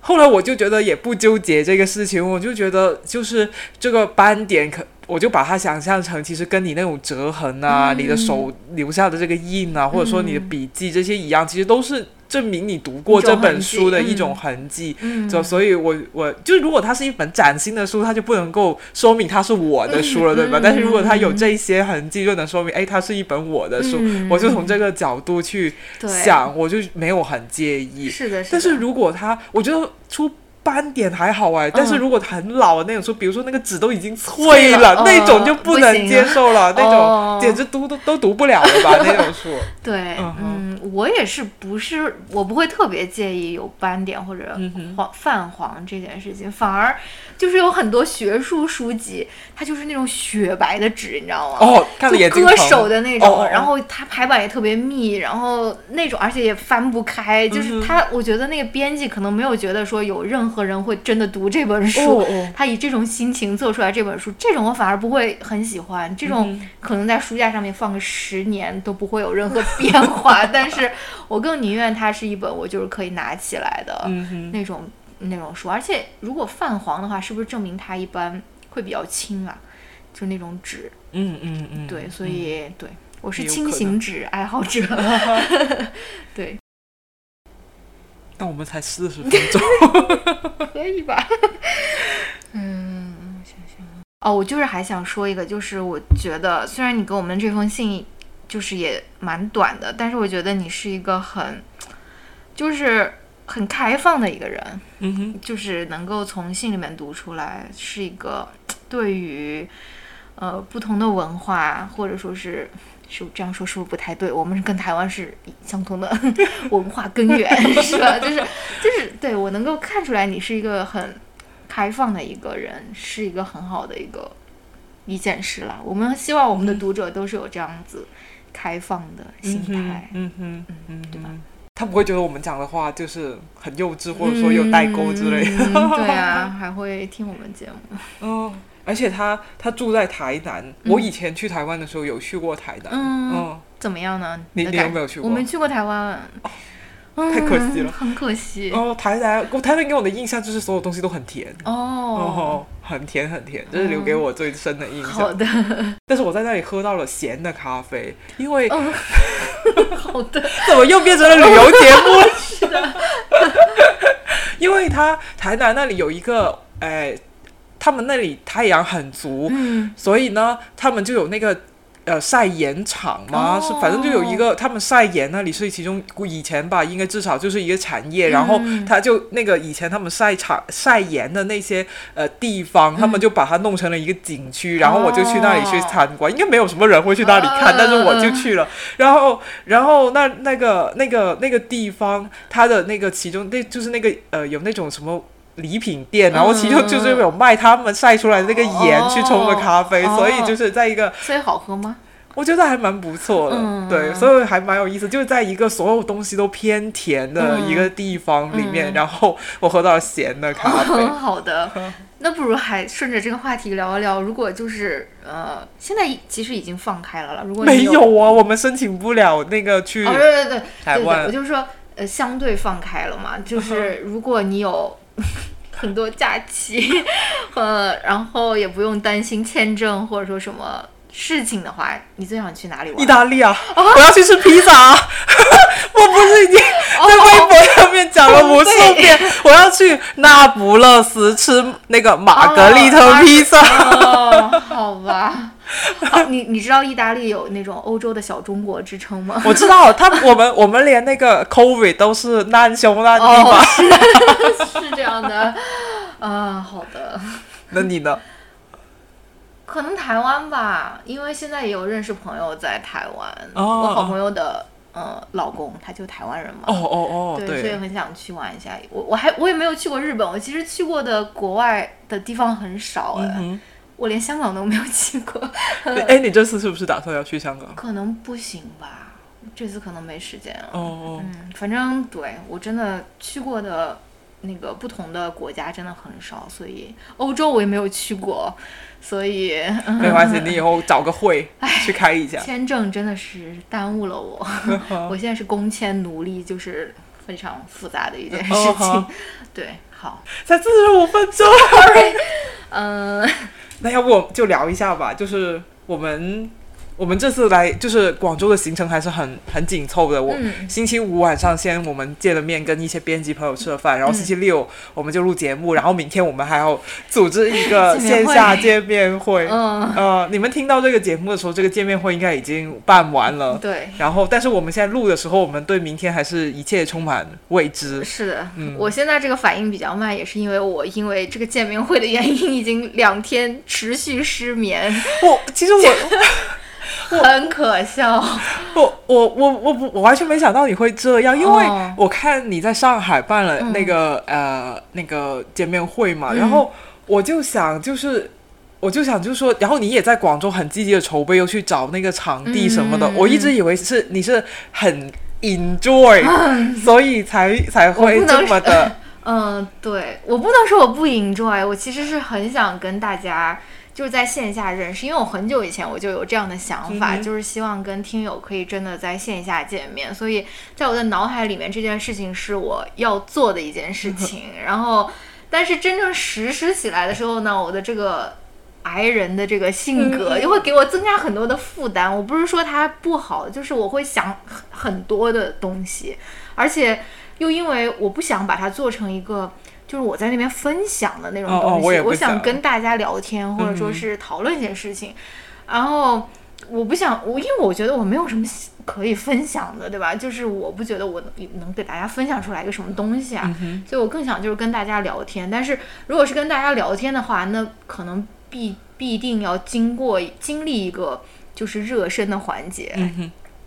后来我就觉得也不纠结这个事情，我就觉得就是这个斑点可。我就把它想象成，其实跟你那种折痕啊，你的手留下的这个印啊，或者说你的笔记这些一样，其实都是证明你读过这本书的一种痕迹。就所以，我我就如果它是一本崭新的书，它就不能够说明它是我的书了，对吧？但是如果它有这些痕迹，就能说明，哎，它是一本我的书。我就从这个角度去想，我就没有很介意。是的，但是如果它，我觉得出。斑点还好哎，但是如果很老的那种书，比如说那个纸都已经脆了，那种就不能接受了，那种简直读都都读不了了吧？那种书。对，嗯，我也是，不是我不会特别介意有斑点或者黄泛黄这件事情，反而就是有很多学术书籍，它就是那种雪白的纸，你知道吗？哦，看了割手的那种，然后它排版也特别密，然后那种而且也翻不开，就是它，我觉得那个编辑可能没有觉得说有任何。人会真的读这本书，他以这种心情做出来这本书，这种我反而不会很喜欢。这种可能在书架上面放个十年都不会有任何变化，但是我更宁愿它是一本我就是可以拿起来的那种那种书。而且如果泛黄的话，是不是证明它一般会比较轻啊？就那种纸。嗯嗯嗯，对，所以对我是轻型纸爱好者。对，那我们才四十分钟，可以吧？嗯，想想哦，我就是还想说一个，就是我觉得虽然你给我们这封信就是也蛮短的，但是我觉得你是一个很就是很开放的一个人，嗯哼，就是能够从信里面读出来，是一个对于呃不同的文化，或者说是是这样说是不是不太对？我们跟台湾是相同的 文化根源，是吧？就是就是对我能够看出来，你是一个很开放的一个人，是一个很好的一个一件事了。我们希望我们的读者都是有这样子开放的心态，嗯哼，嗯对吧？他不会觉得我们讲的话就是很幼稚，或者说有代沟之类的。嗯对啊，还会听我们节目。嗯，而且他他住在台南，我以前去台湾的时候有去过台南。嗯嗯，怎么样呢？你你有没有去过我没去过台湾，嗯太可惜了很可惜。哦，台南，我台南给我的印象就是所有东西都很甜。哦，哦，很甜很甜，这是留给我最深的印象。好的，但是我在那里喝到了咸的咖啡，因为嗯，好的，怎么又变成了旅游节目了？是的，因为他台南那里有一个，哎、他们那里太阳很足，嗯所以呢，他们就有那个。呃，晒盐场嘛？哦是，反正就有一个，他们晒盐那里是其中以前吧，应该至少就是一个产业。然后嗯他就那个以前他们晒场晒盐的那些呃地方，他嗯们就把它弄成了一个景区。然后我就去那里去哦参观，应该没有什么人会去那里看，嗯但是我就去了。然后，然后那那个那个那个地方，它的那个其中那就是那个呃有那种什么。礼品店，然后其中就是有卖他们晒出来的那个盐去冲的咖啡，哦所以就是在一个所以好喝吗？我觉得还蛮不错的，嗯对，所以还蛮有意思，就是在一个所有东西都偏甜的嗯一个地方里面，嗯然后我喝到了咸的咖啡。好的，那不如还顺着这个话题聊一聊。如果就是呃，现在其实已经放开了了。如果有没有啊，我们申请不了那个去哦，对对对，对湾我。就是说，呃，相对放开了嘛，就是如果你有 很多假期，呃，然后也不用担心签证或者说什么事情的话，你最想去哪里玩？意大利啊，我要去吃披萨、啊。我不是已经在微博上面讲了无数遍，我要去那不勒斯吃那个玛格丽特披萨。哦，好吧。好，你你知道意大利有那种欧洲的小中国之称吗？我知道，他我们我们连那个 COVID 都是难兄难弟哦。，是 是这样的。啊，好的。那你呢？可能台湾吧，因为现在也有认识朋友在台湾。哦我好朋友的呃老公，他就台湾人嘛。哦哦哦，对，所以，很想去玩一下。我我还我也没有去过日本，我其实去过的国外的地方很少哎，嗯我连香港都没有去过。哎，你这次是不是打算要去香港？可能不行吧，这次可能没时间了。哦哦，嗯，反正对我真的去过的那个不同的国家真的很少，所以欧洲我也没有去过，所以、嗯、没关系，你以后找个会 去开一下。签证真的是耽误了我。我现在是工签奴隶，就是非常复杂的一件事哦情。好对，好，才四十五分钟，嗯、那要不就聊一下吧，就是我们我们这次来就是广州的行程还是很很紧凑的。我、嗯星期五晚上先我们见了面，跟一些编辑朋友吃了饭，然后星期六我们就录节目，然后明天我们还要组织一个 线下见面会。嗯，呃，你们听到这个节目的时候，这个见面会应该已经办完了。对。然后，但是我们现在录的时候，我们对明天还是一切充满未知。是的，嗯我现在这个反应比较慢，也是因为我因为这个见面会的原因，已经两天持续失眠，我其实我 很可笑。我我我我不我完全没想到你会这样，因为哦我看你在上海办了那个、呃那个见面会嘛，嗯然后我就想就是。我就想，就是说，然后你也在广州很积极的筹备，又去找那个场地什么的。嗯我一直以为是你是很 enjoy，、所以才才会这么的。嗯，对，我不能说我不 enjoy，我其实是很想跟大家就是在线下认识，因为我很久以前我就有这样的想法，嗯就是希望跟听友可以真的在线下见面，所以在我的脑海里面这件事情是我要做的一件事情，然后但是真正实施起来的时候呢，我的这个。癌人的这个性格，又会给我增加很多的负担。我不是说他不好，就是我会想很很多的东西，而且又因为我不想把它做成一个。就是我在那边分享的那种东西，我想跟大家聊天，或者说是讨论一些事情。然后我不想，我因为我觉得我没有什么可以分享的，对吧？就是我不觉得我能给大家分享出来一个什么东西啊，所以我更想就是跟大家聊天。但是如果是跟大家聊天的话，那可能必必定要经过经历一个就是热身的环节。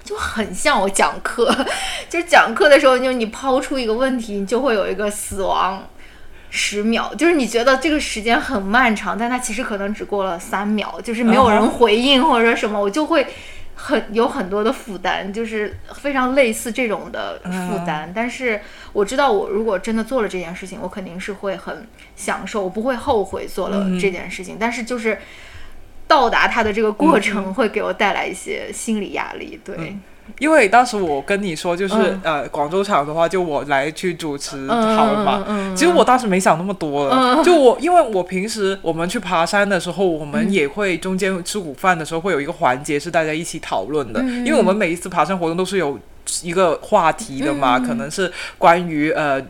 就很像我讲课，就是讲课的时候，就你抛出一个问题，你就会有一个死亡。十秒，就是你觉得这个时间很漫长，但它其实可能只过了三秒，就是没有人回应或者说什么，我就会很有很多的负担，就是非常类似这种的负担。但是我知道，我如果真的做了这件事情，我肯定是会很享受，我不会后悔做了这件事情。但是就是到达它的这个过程会给我带来一些心理压力，对。因为当时我跟你说，就是呃，广州场的话，就我来去主持好了嘛。其实我当时没想那么多了，就我因为我平时我们去爬山的时候，我们也会中间吃午饭的时候会有一个环节是大家一起讨论的，因为我们每一次爬山活动都是有一个话题的嘛，可能是关于呃。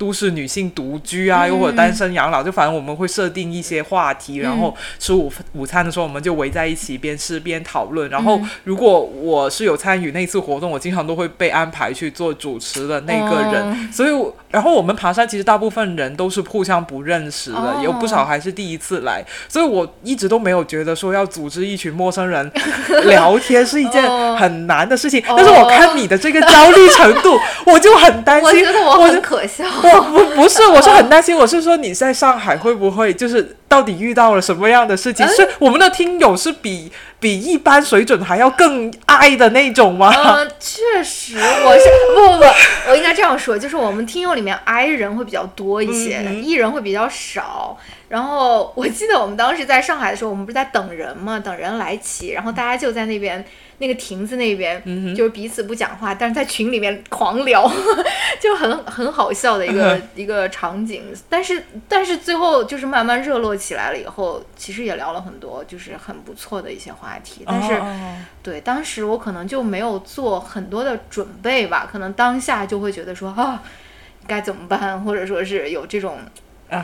都市女性独居啊，又或者单身养老，就反正我们会设定一些话题，然后吃午午餐的时候，我们就围在一起边吃边讨论。然后如果我是有参与那次活动，我经常都会被安排去做主持的那个人。所以，然后我们爬山其实大部分人都是互相不认识的，有不少还是第一次来，所以我一直都没有觉得说要组织一群陌生人 聊天是一件很难的事情。但是我看你的这个焦虑程度，我就很担心。我觉得我很可笑。不不是，我是很担心。我是说你在上海会不会就是到底遇到了什么样的事情？是我们的听友是比比一般水准还要更爱的那种吗？嗯，确实，我是不不不，我应该这样说，就是我们听友里面 I 人会比较多一些，E 人会比较少。然后我记得我们当时在上海的时候，我们不是在等人嘛，等人来齐，然后大家就在那边。那个亭子那边，就是彼此不讲话，但是在群里面 狂聊，就很很好笑的一个一个场景。但是但是最后就是慢慢热络起来了以后，其实也聊了很多，就是很不错的一些话题。但是对当时我可能就没有做很多的准备吧，可能当下就会觉得说啊该怎么办，或者说是有这种。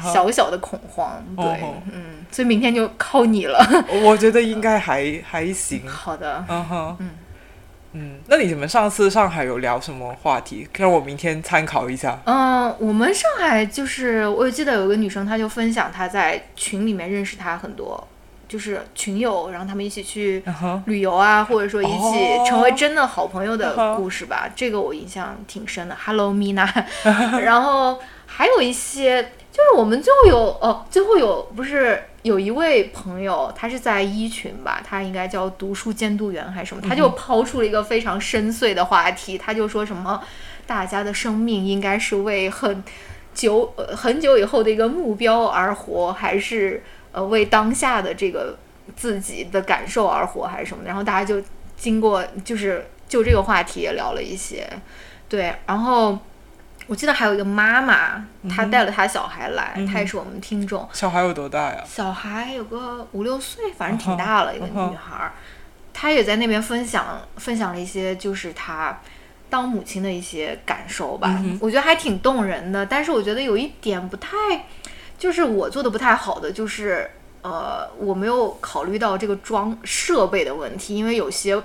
小小的恐慌，对，嗯，所以明天就靠你了。我觉得应该还还行。好的，嗯哼，嗯嗯，那你们上次上海有聊什么话题？让我明天参考一下。嗯，我们上海就是，我记得有个女生，她就分享她在群里面认识她很多，就是群友，然后他们一起去旅游啊，或者说一起成为真的好朋友的故事吧。这个我印象挺深的。Hello Mina，然后还有一些。就是我们最后有哦，最后有不是有一位朋友，他是在一群吧，他应该叫读书监督员还是什么，他就抛出了一个非常深邃的话题，他就说什么大家的生命应该是为很久呃很久以后的一个目标而活，还是呃为当下的这个自己的感受而活，还是什么？然后大家就经过就是就这个话题也聊了一些，对，然后。我记得还有一个妈妈，她带了她小孩来，她也是我们听众。小孩有多大呀？小孩有个五六岁，反正挺大了一个女孩。她也在那边分享分享了一些，就是她当母亲的一些感受吧。我觉得还挺动人的。但是我觉得有一点不太，就是我做的不太好的，就是呃，我没有考虑到这个装设备的问题，因为有些。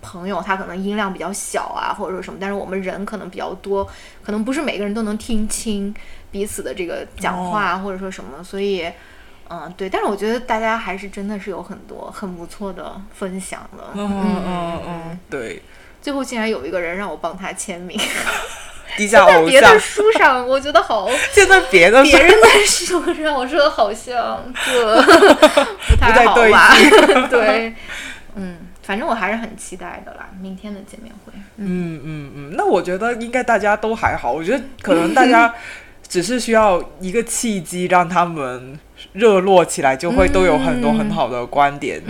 朋友他可能音量比较小啊，或者说什么，但是我们人可能比较多，可能不是每个人都能听清彼此的这个讲话或者说什么，所以，嗯，对，但是我觉得大家还是真的是有很多很不错的分享的，嗯嗯嗯，对，最后竟然有一个人让我帮他签名，低下偶像，别的书上我觉得好，现在别的别人的书上我说的好像这 不太好吧，对，嗯。反正我还是很期待的啦，明天的见面会。嗯嗯嗯，那我觉得应该大家都还好，我觉得可能大家只是需要一个契机，让他们热络起来，就会都有很多很好的观点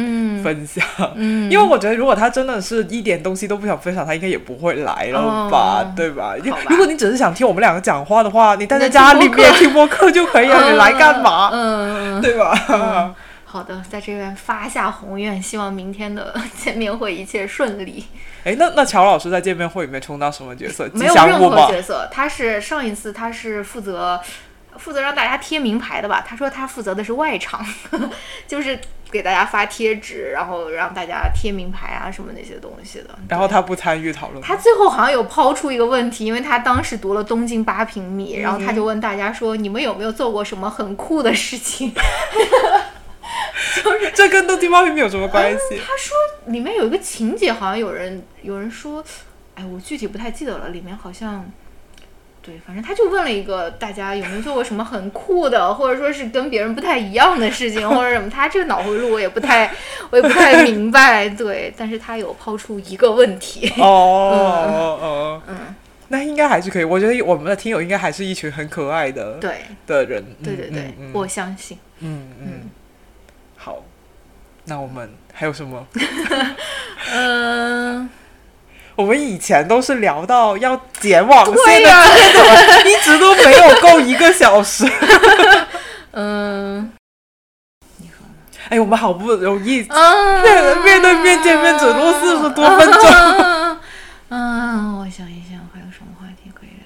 分享。嗯，因为我觉得如果他真的是一点东西都不想分享，他应该也不会来了吧，对吧？如果你只是想听我们两个讲话的话，你待在家里面听播客就可以了，你来干嘛？嗯，对吧？好的，在这边发下宏愿，希望明天的见面会一切顺利。哎，那那乔老师在见面会里面充当什么角色？没有任何角色，他是上一次他是负责负责让大家贴名牌的吧？他说他负责的是外场，就是给大家发贴纸，然后让大家贴名牌啊什么那些东西的。然后他不参与讨论。他最后好像有抛出一个问题，因为他当时读了东京八平米，然后他就问大家说：“你们有没有做过什么很酷的事情？” 就是这跟东京八平米有什么关系？他说里面有一个情节，好像有人有人说，哎，我具体不太记得了。里面好像对，反正他就问了一个大家有没有做过什么很酷的，或者说是跟别人不太一样的事情，或者什么。他这个脑回路我也不太，我也不太明白。对，但是他有抛出一个问题。哦哦哦，嗯，那应该还是可以。我觉得我们的听友应该还是一群很可爱的对的人。对对对，我相信。嗯嗯。好，那我们还有什么？嗯，我们以前都是聊到要剪网线的，今天怎么一直都没有够一个小时？嗯，哎，我们好不容易面面对面见面，只录四十多分钟。嗯，我想一想，还有什么话题可以聊？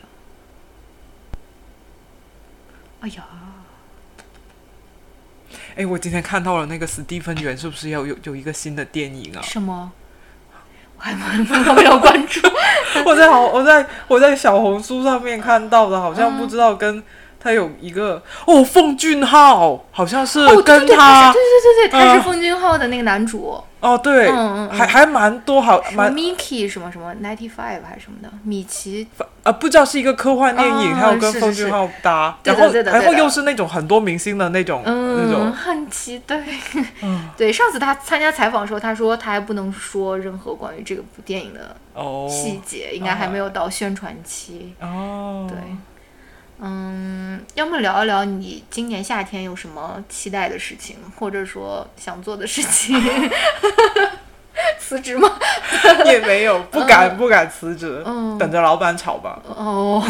哎呀！哎，我今天看到了那个史蒂芬园，是不是要有有一个新的电影啊？什么？我还没有关注。我在好，我在我在小红书上面看到的，好像不知道跟。他有一个哦，奉俊昊好像是跟他，对对对对，他是奉俊昊的那个男主。哦，对，嗯嗯，还还蛮多好，蛮 Mickey 什么什么 Ninety Five 还是什么的，米奇，啊，不知道是一个科幻电影，还有跟奉俊昊搭，然后然后又是那种很多明星的那种那种，很期待。嗯，对，上次他参加采访的时候，他说他还不能说任何关于这个部电影的细节，应该还没有到宣传期。哦，对。嗯，要么聊一聊你今年夏天有什么期待的事情，或者说想做的事情？辞职吗？也没有，不敢不敢辞职，等着老板炒吧。哦，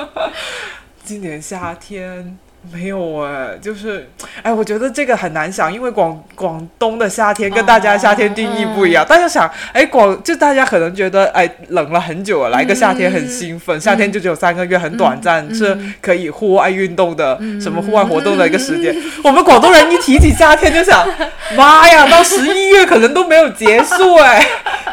今年夏天。没有哎，就是，哎，我觉得这个很难想，因为广广东的夏天跟大家夏天定义不一样。大家想，哎，广就大家可能觉得，哎，冷了很久了，来个夏天很兴奋，夏天就只有三个月，很短暂，是可以户外运动的，什么户外活动的一个时间。我们广东人一提起夏天就想，妈呀，到十一月可能都没有结束哎，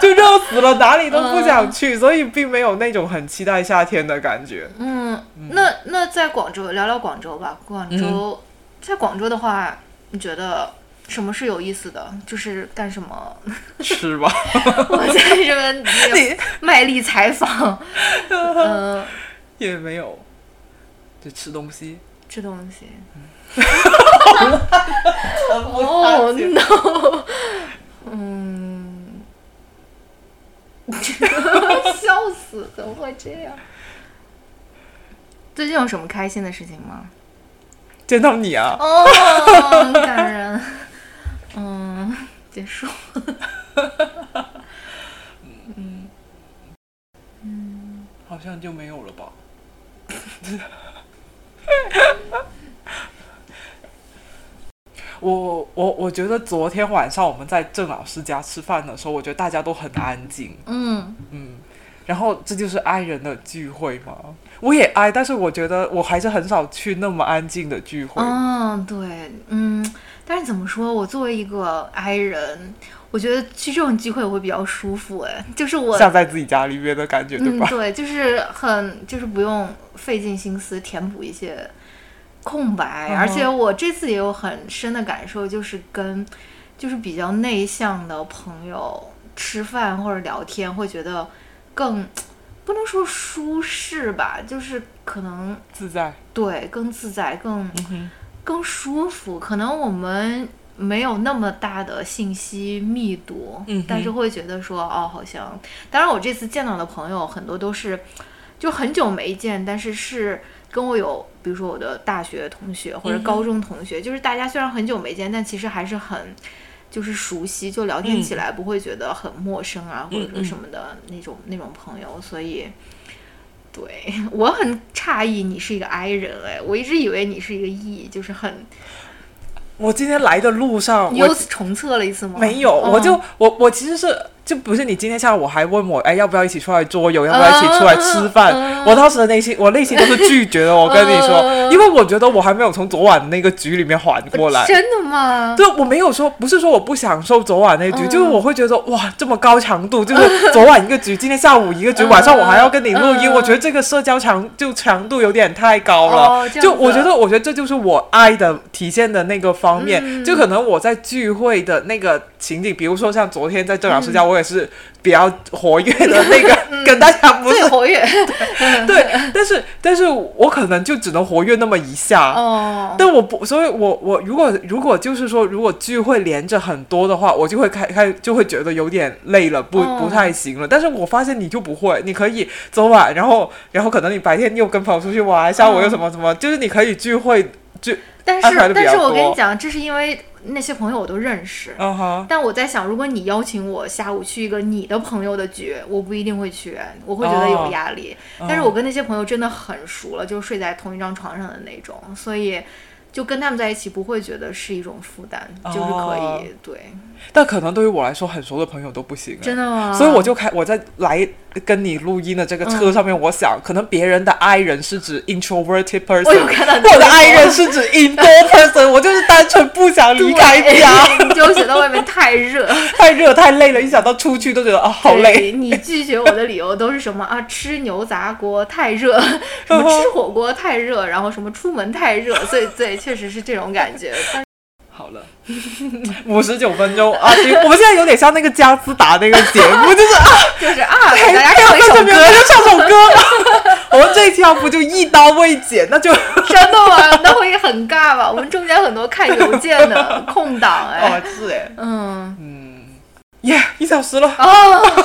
就热死了，哪里都不想去，所以并没有那种很期待夏天的感觉。嗯，那那在广州聊聊广州吧。广州，在广州的话，你觉得什么是有意思的？就是干什么？吃吧。我在这边卖力采访。嗯，也没有，就吃东西。吃东西。哦 no！嗯，笑死！怎么会这样？最近有什么开心的事情吗？见到你啊！哦，很感人。嗯，结束。嗯嗯，好像就没有了吧。我我我觉得昨天晚上我们在郑老师家吃饭的时候，我觉得大家都很安静。嗯嗯，然后这就是爱人的聚会吗？我也爱，但是我觉得我还是很少去那么安静的聚会。嗯，对，嗯，但是怎么说，我作为一个 I 人，我觉得去这种聚会我会比较舒服。哎，就是我像在自己家里面的感觉，对吧？对，就是很，就是不用费尽心思填补一些空白。而且我这次也有很深的感受，就是跟就是比较内向的朋友吃饭或者聊天，会觉得更。不能说舒适吧，就是可能自在，对，更自在，更更舒服。可能我们没有那么大的信息密度，嗯但是会觉得说，哦，好像。当然，我这次见到的朋友很多都是就很久没见，但是是跟我有，比如说我的大学同学或者高中同学，就是大家虽然很久没见，但其实还是很。就是熟悉，就聊天起来不会觉得很陌生啊，或者说什么的那种那种朋友，所以，对 我很诧异，你是一个 I 人哎，我一直以为你是一个 E，就是很我今天来的路上，你又重测了一次吗？没有，我就我我其实是。就不是你今天下午还问我，哎，要不要一起出来桌游，要不要一起出来吃饭？我当时的内心，我内心都是拒绝的。我跟你说，因为我觉得我还没有从昨晚那个局里面缓过来。真的吗？对，我没有说，不是说我不享受昨晚那局，就是我会觉得哇，这么高强度，就是 昨晚一个局，今天下午一个局，晚上我还要跟你录音，我觉得这个社交强就强度有点太高了。就我觉得，我觉得这就是我爱的体现的那个方面。就可能我在聚会的那个情景，比如说像昨天在郑老师家，我也是。比较活跃的那个，跟大家不是活跃，对，但是但是我可能就只能活跃那么一下，哦，但我不，所以我我如果如果就是说，如果聚会连着很多的话，我就会开开就会觉得有点累了，不不太行了。但是我发现你就不会，你可以昨晚，然后然后可能你白天又跟朋友出去玩，下午又什么什么，就是你可以聚会聚。但是但是我跟你讲，这是因为。那些朋友我都认识，但我在想，如果你邀请我下午去一个你的朋友的局，我不一定会去，我会觉得有压力。但是我跟那些朋友真的很熟了，就睡在同一张床上的那种，所以就跟他们在一起不会觉得是一种负担，就是可以对。但可能对于我来说，很熟的朋友都不行。真的吗？所以我就开我在来跟你录音的这个车上面，我想，可能别人的爱人是指 introverted person，我的爱人是指 indoor person，我就是单纯不想离开家，就觉得外面太热，太热太累了，一想到出去都觉得啊好累。你拒绝我的理由都是什么啊？吃牛杂锅太热，什么吃火锅太热，然后什么出门太热，所以对，确实是这种感觉。好了，五十九分钟啊！我们现在有点像那个姜思达那个节目，就是啊，就是啊，大家唱一首歌，就唱首歌。我们这一期要不就一刀未剪，那就 真的吗？那会很尬吧？我们中间很多看邮件的空档，哎，哦，是哎，嗯嗯，耶，一小时了哦，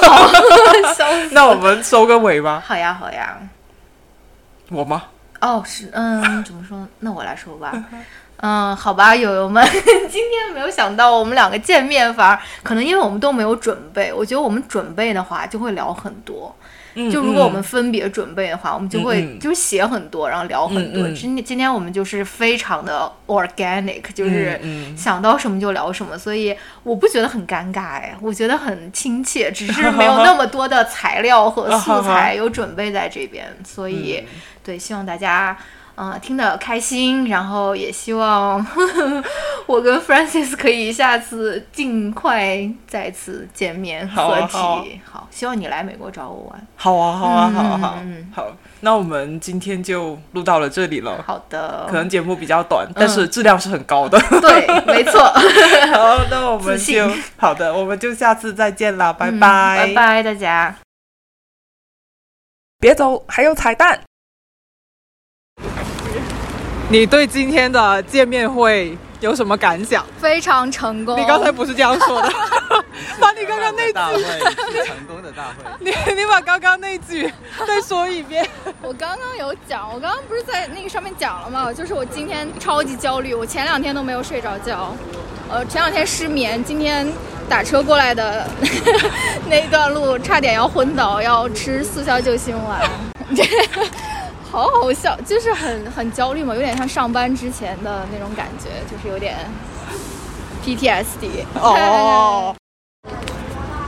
好，那我们收个尾吧。好呀，好呀，我吗？哦，是，嗯，怎么说？那我来说吧。嗯，好吧，友友们，今天没有想到我们两个见面，反而可能因为我们都没有准备。我觉得我们准备的话就会聊很多，就如果我们分别准备的话，我们就会就是写很多，然后聊很多。今今天我们就是非常的 organic，就是想到什么就聊什么，所以我不觉得很尴尬哎，我觉得很亲切，只是没有那么多的材料和素材 有准备在这边，所以对，希望大家。嗯，听得开心，然后也希望 我跟 Francis 可以下次尽快再次见面合体。好，希望你来美国找我玩。好啊，好啊，好啊，好。嗯，好，那我们今天就录到了这里了。好的，可能节目比较短，但是质量是很高的。对，没错。好，那我们就好的，我们就下次再见啦，拜拜，拜拜，大家。别走，还有彩蛋。你对今天的见面会有什么感想？非常成功。你刚才不是这样说的？把你刚刚那句成功的大会。你你把刚刚那句再说一遍。我刚刚有讲，我刚刚不是在那个上面讲了吗？就是我今天超级焦虑，我前两天都没有睡着觉，呃，前两天失眠，今天打车过来的 那一段路差点要昏倒，要吃速效救心丸。好好笑，就是很很焦虑嘛，有点像上班之前的那种感觉，就是有点 PTSD。哦。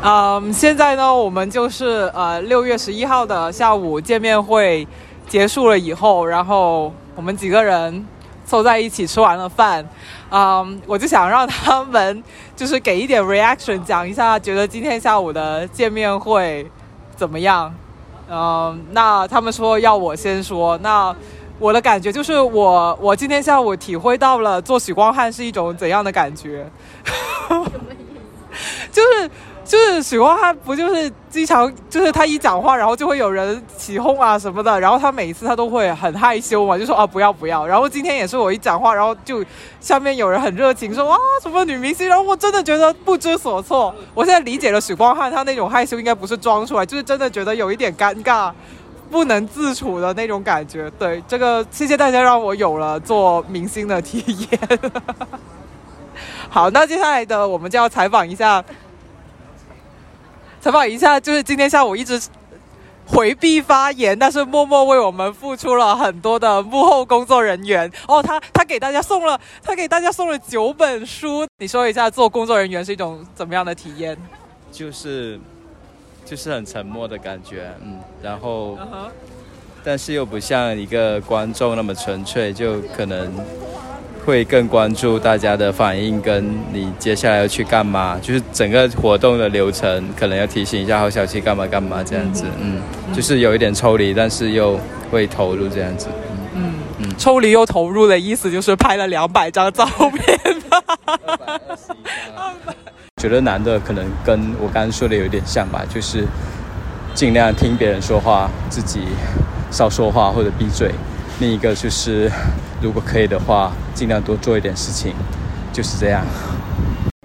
嗯，现在呢，我们就是呃六月十一号的下午见面会结束了以后，然后我们几个人凑在一起吃完了饭，嗯，我就想让他们就是给一点 reaction，讲一下觉得今天下午的见面会怎么样。嗯，那他们说要我先说，那我的感觉就是我我今天下午体会到了做许光汉是一种怎样的感觉？什么意思？就是。就是许光汉不就是经常就是他一讲话，然后就会有人起哄啊什么的，然后他每一次他都会很害羞嘛，就说啊不要不要。然后今天也是我一讲话，然后就下面有人很热情说啊什么女明星，然后我真的觉得不知所措。我现在理解了许光汉他那种害羞应该不是装出来，就是真的觉得有一点尴尬，不能自处的那种感觉。对这个，谢谢大家让我有了做明星的体验。好，那接下来的我们就要采访一下。采访一下，就是今天下午一直回避发言，但是默默为我们付出了很多的幕后工作人员。哦，他他给大家送了，他给大家送了九本书。你说一下做工作人员是一种怎么样的体验？就是就是很沉默的感觉，嗯，然后但是又不像一个观众那么纯粹，就可能。会更关注大家的反应，跟你接下来要去干嘛，就是整个活动的流程，可能要提醒一下好小七干嘛干嘛这样子，嗯，就是有一点抽离，但是又会投入这样子，嗯嗯，抽离又投入的意思就是拍了两百张照片吧，觉得男的可能跟我刚刚说的有点像吧，就是尽量听别人说话，自己少说话或者闭嘴。另一个就是，如果可以的话，尽量多做一点事情，就是这样。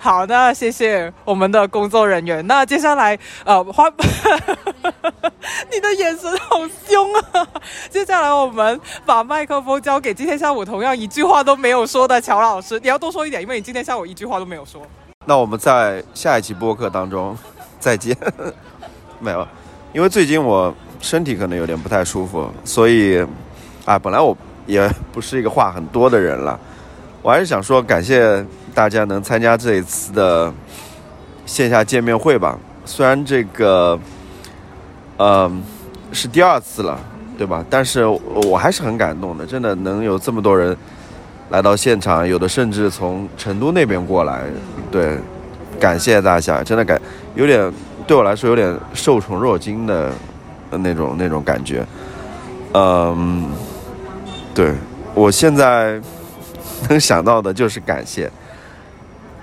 好的，谢谢我们的工作人员。那接下来，呃，花，你的眼神好凶啊！接下来我们把麦克风交给今天下午同样一句话都没有说的乔老师。你要多说一点，因为你今天下午一句话都没有说。那我们在下一期播客当中 再见。没有，因为最近我身体可能有点不太舒服，所以。啊，本来我也不是一个话很多的人了，我还是想说感谢大家能参加这一次的线下见面会吧。虽然这个，嗯，是第二次了，对吧？但是我还是很感动的，真的能有这么多人来到现场，有的甚至从成都那边过来，对，感谢大家，真的感有点对我来说有点受宠若惊的那种那种感觉，嗯。对，我现在 能想到的就是感谢。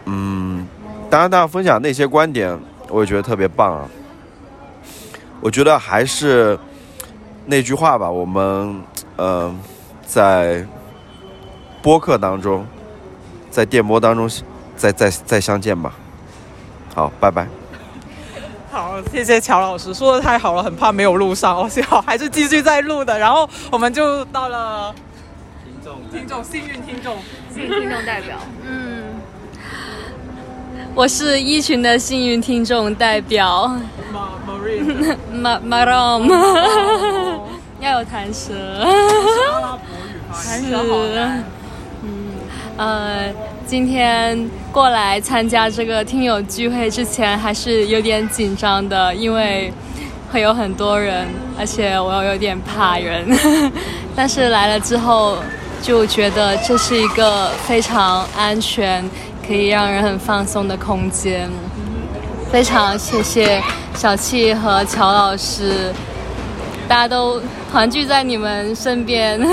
嗯，当然，大家分享那些观点，我也觉得特别棒啊。我觉得还是那句话吧，我们呃在播客当中，在电波当中再再再相见吧。好，拜拜。好，谢谢乔老师，说的太好了，很怕没有录上哦，幸好还是继续在录的。然后我们就到了听众，听众幸运听众，幸运听众代表，嗯，我是一群的幸运听众代表，马 Marine，马马 rom，要有弹舌，弹舌好难，嗯，呃。今天过来参加这个听友聚会之前，还是有点紧张的，因为会有很多人，而且我又有点怕人。但是来了之后，就觉得这是一个非常安全、可以让人很放松的空间。非常谢谢小七和乔老师，大家都团聚在你们身边。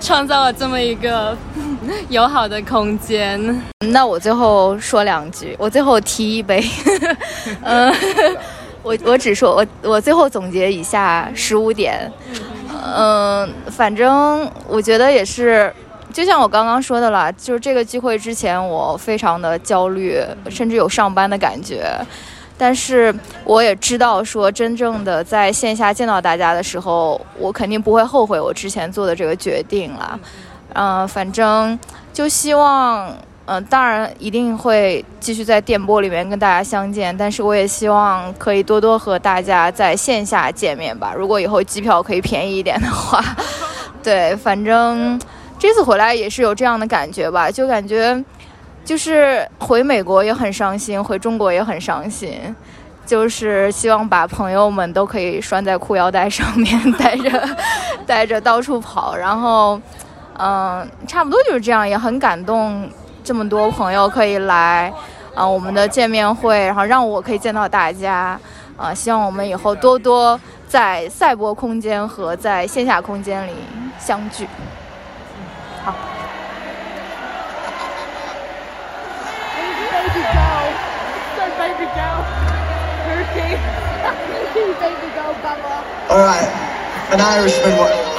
创造了这么一个 友好的空间。那我最后说两句，我最后提一杯。嗯，我我只说，我我最后总结以下十五点。嗯，反正我觉得也是，就像我刚刚说的了，就是这个聚会之前，我非常的焦虑，甚至有上班的感觉。但是我也知道，说真正的在线下见到大家的时候，我肯定不会后悔我之前做的这个决定了。嗯，反正就希望，嗯，当然一定会继续在电波里面跟大家相见。但是我也希望可以多多和大家在线下见面吧。如果以后机票可以便宜一点的话，对，反正这次回来也是有这样的感觉吧，就感觉。就是回美国也很伤心，回中国也很伤心，就是希望把朋友们都可以拴在裤腰带上面，带着带着到处跑。然后，嗯，差不多就是这样，也很感动，这么多朋友可以来，啊，我们的见面会，然后让我可以见到大家，啊，希望我们以后多多在赛博空间和在线下空间里相聚。好。All right, an Irishman.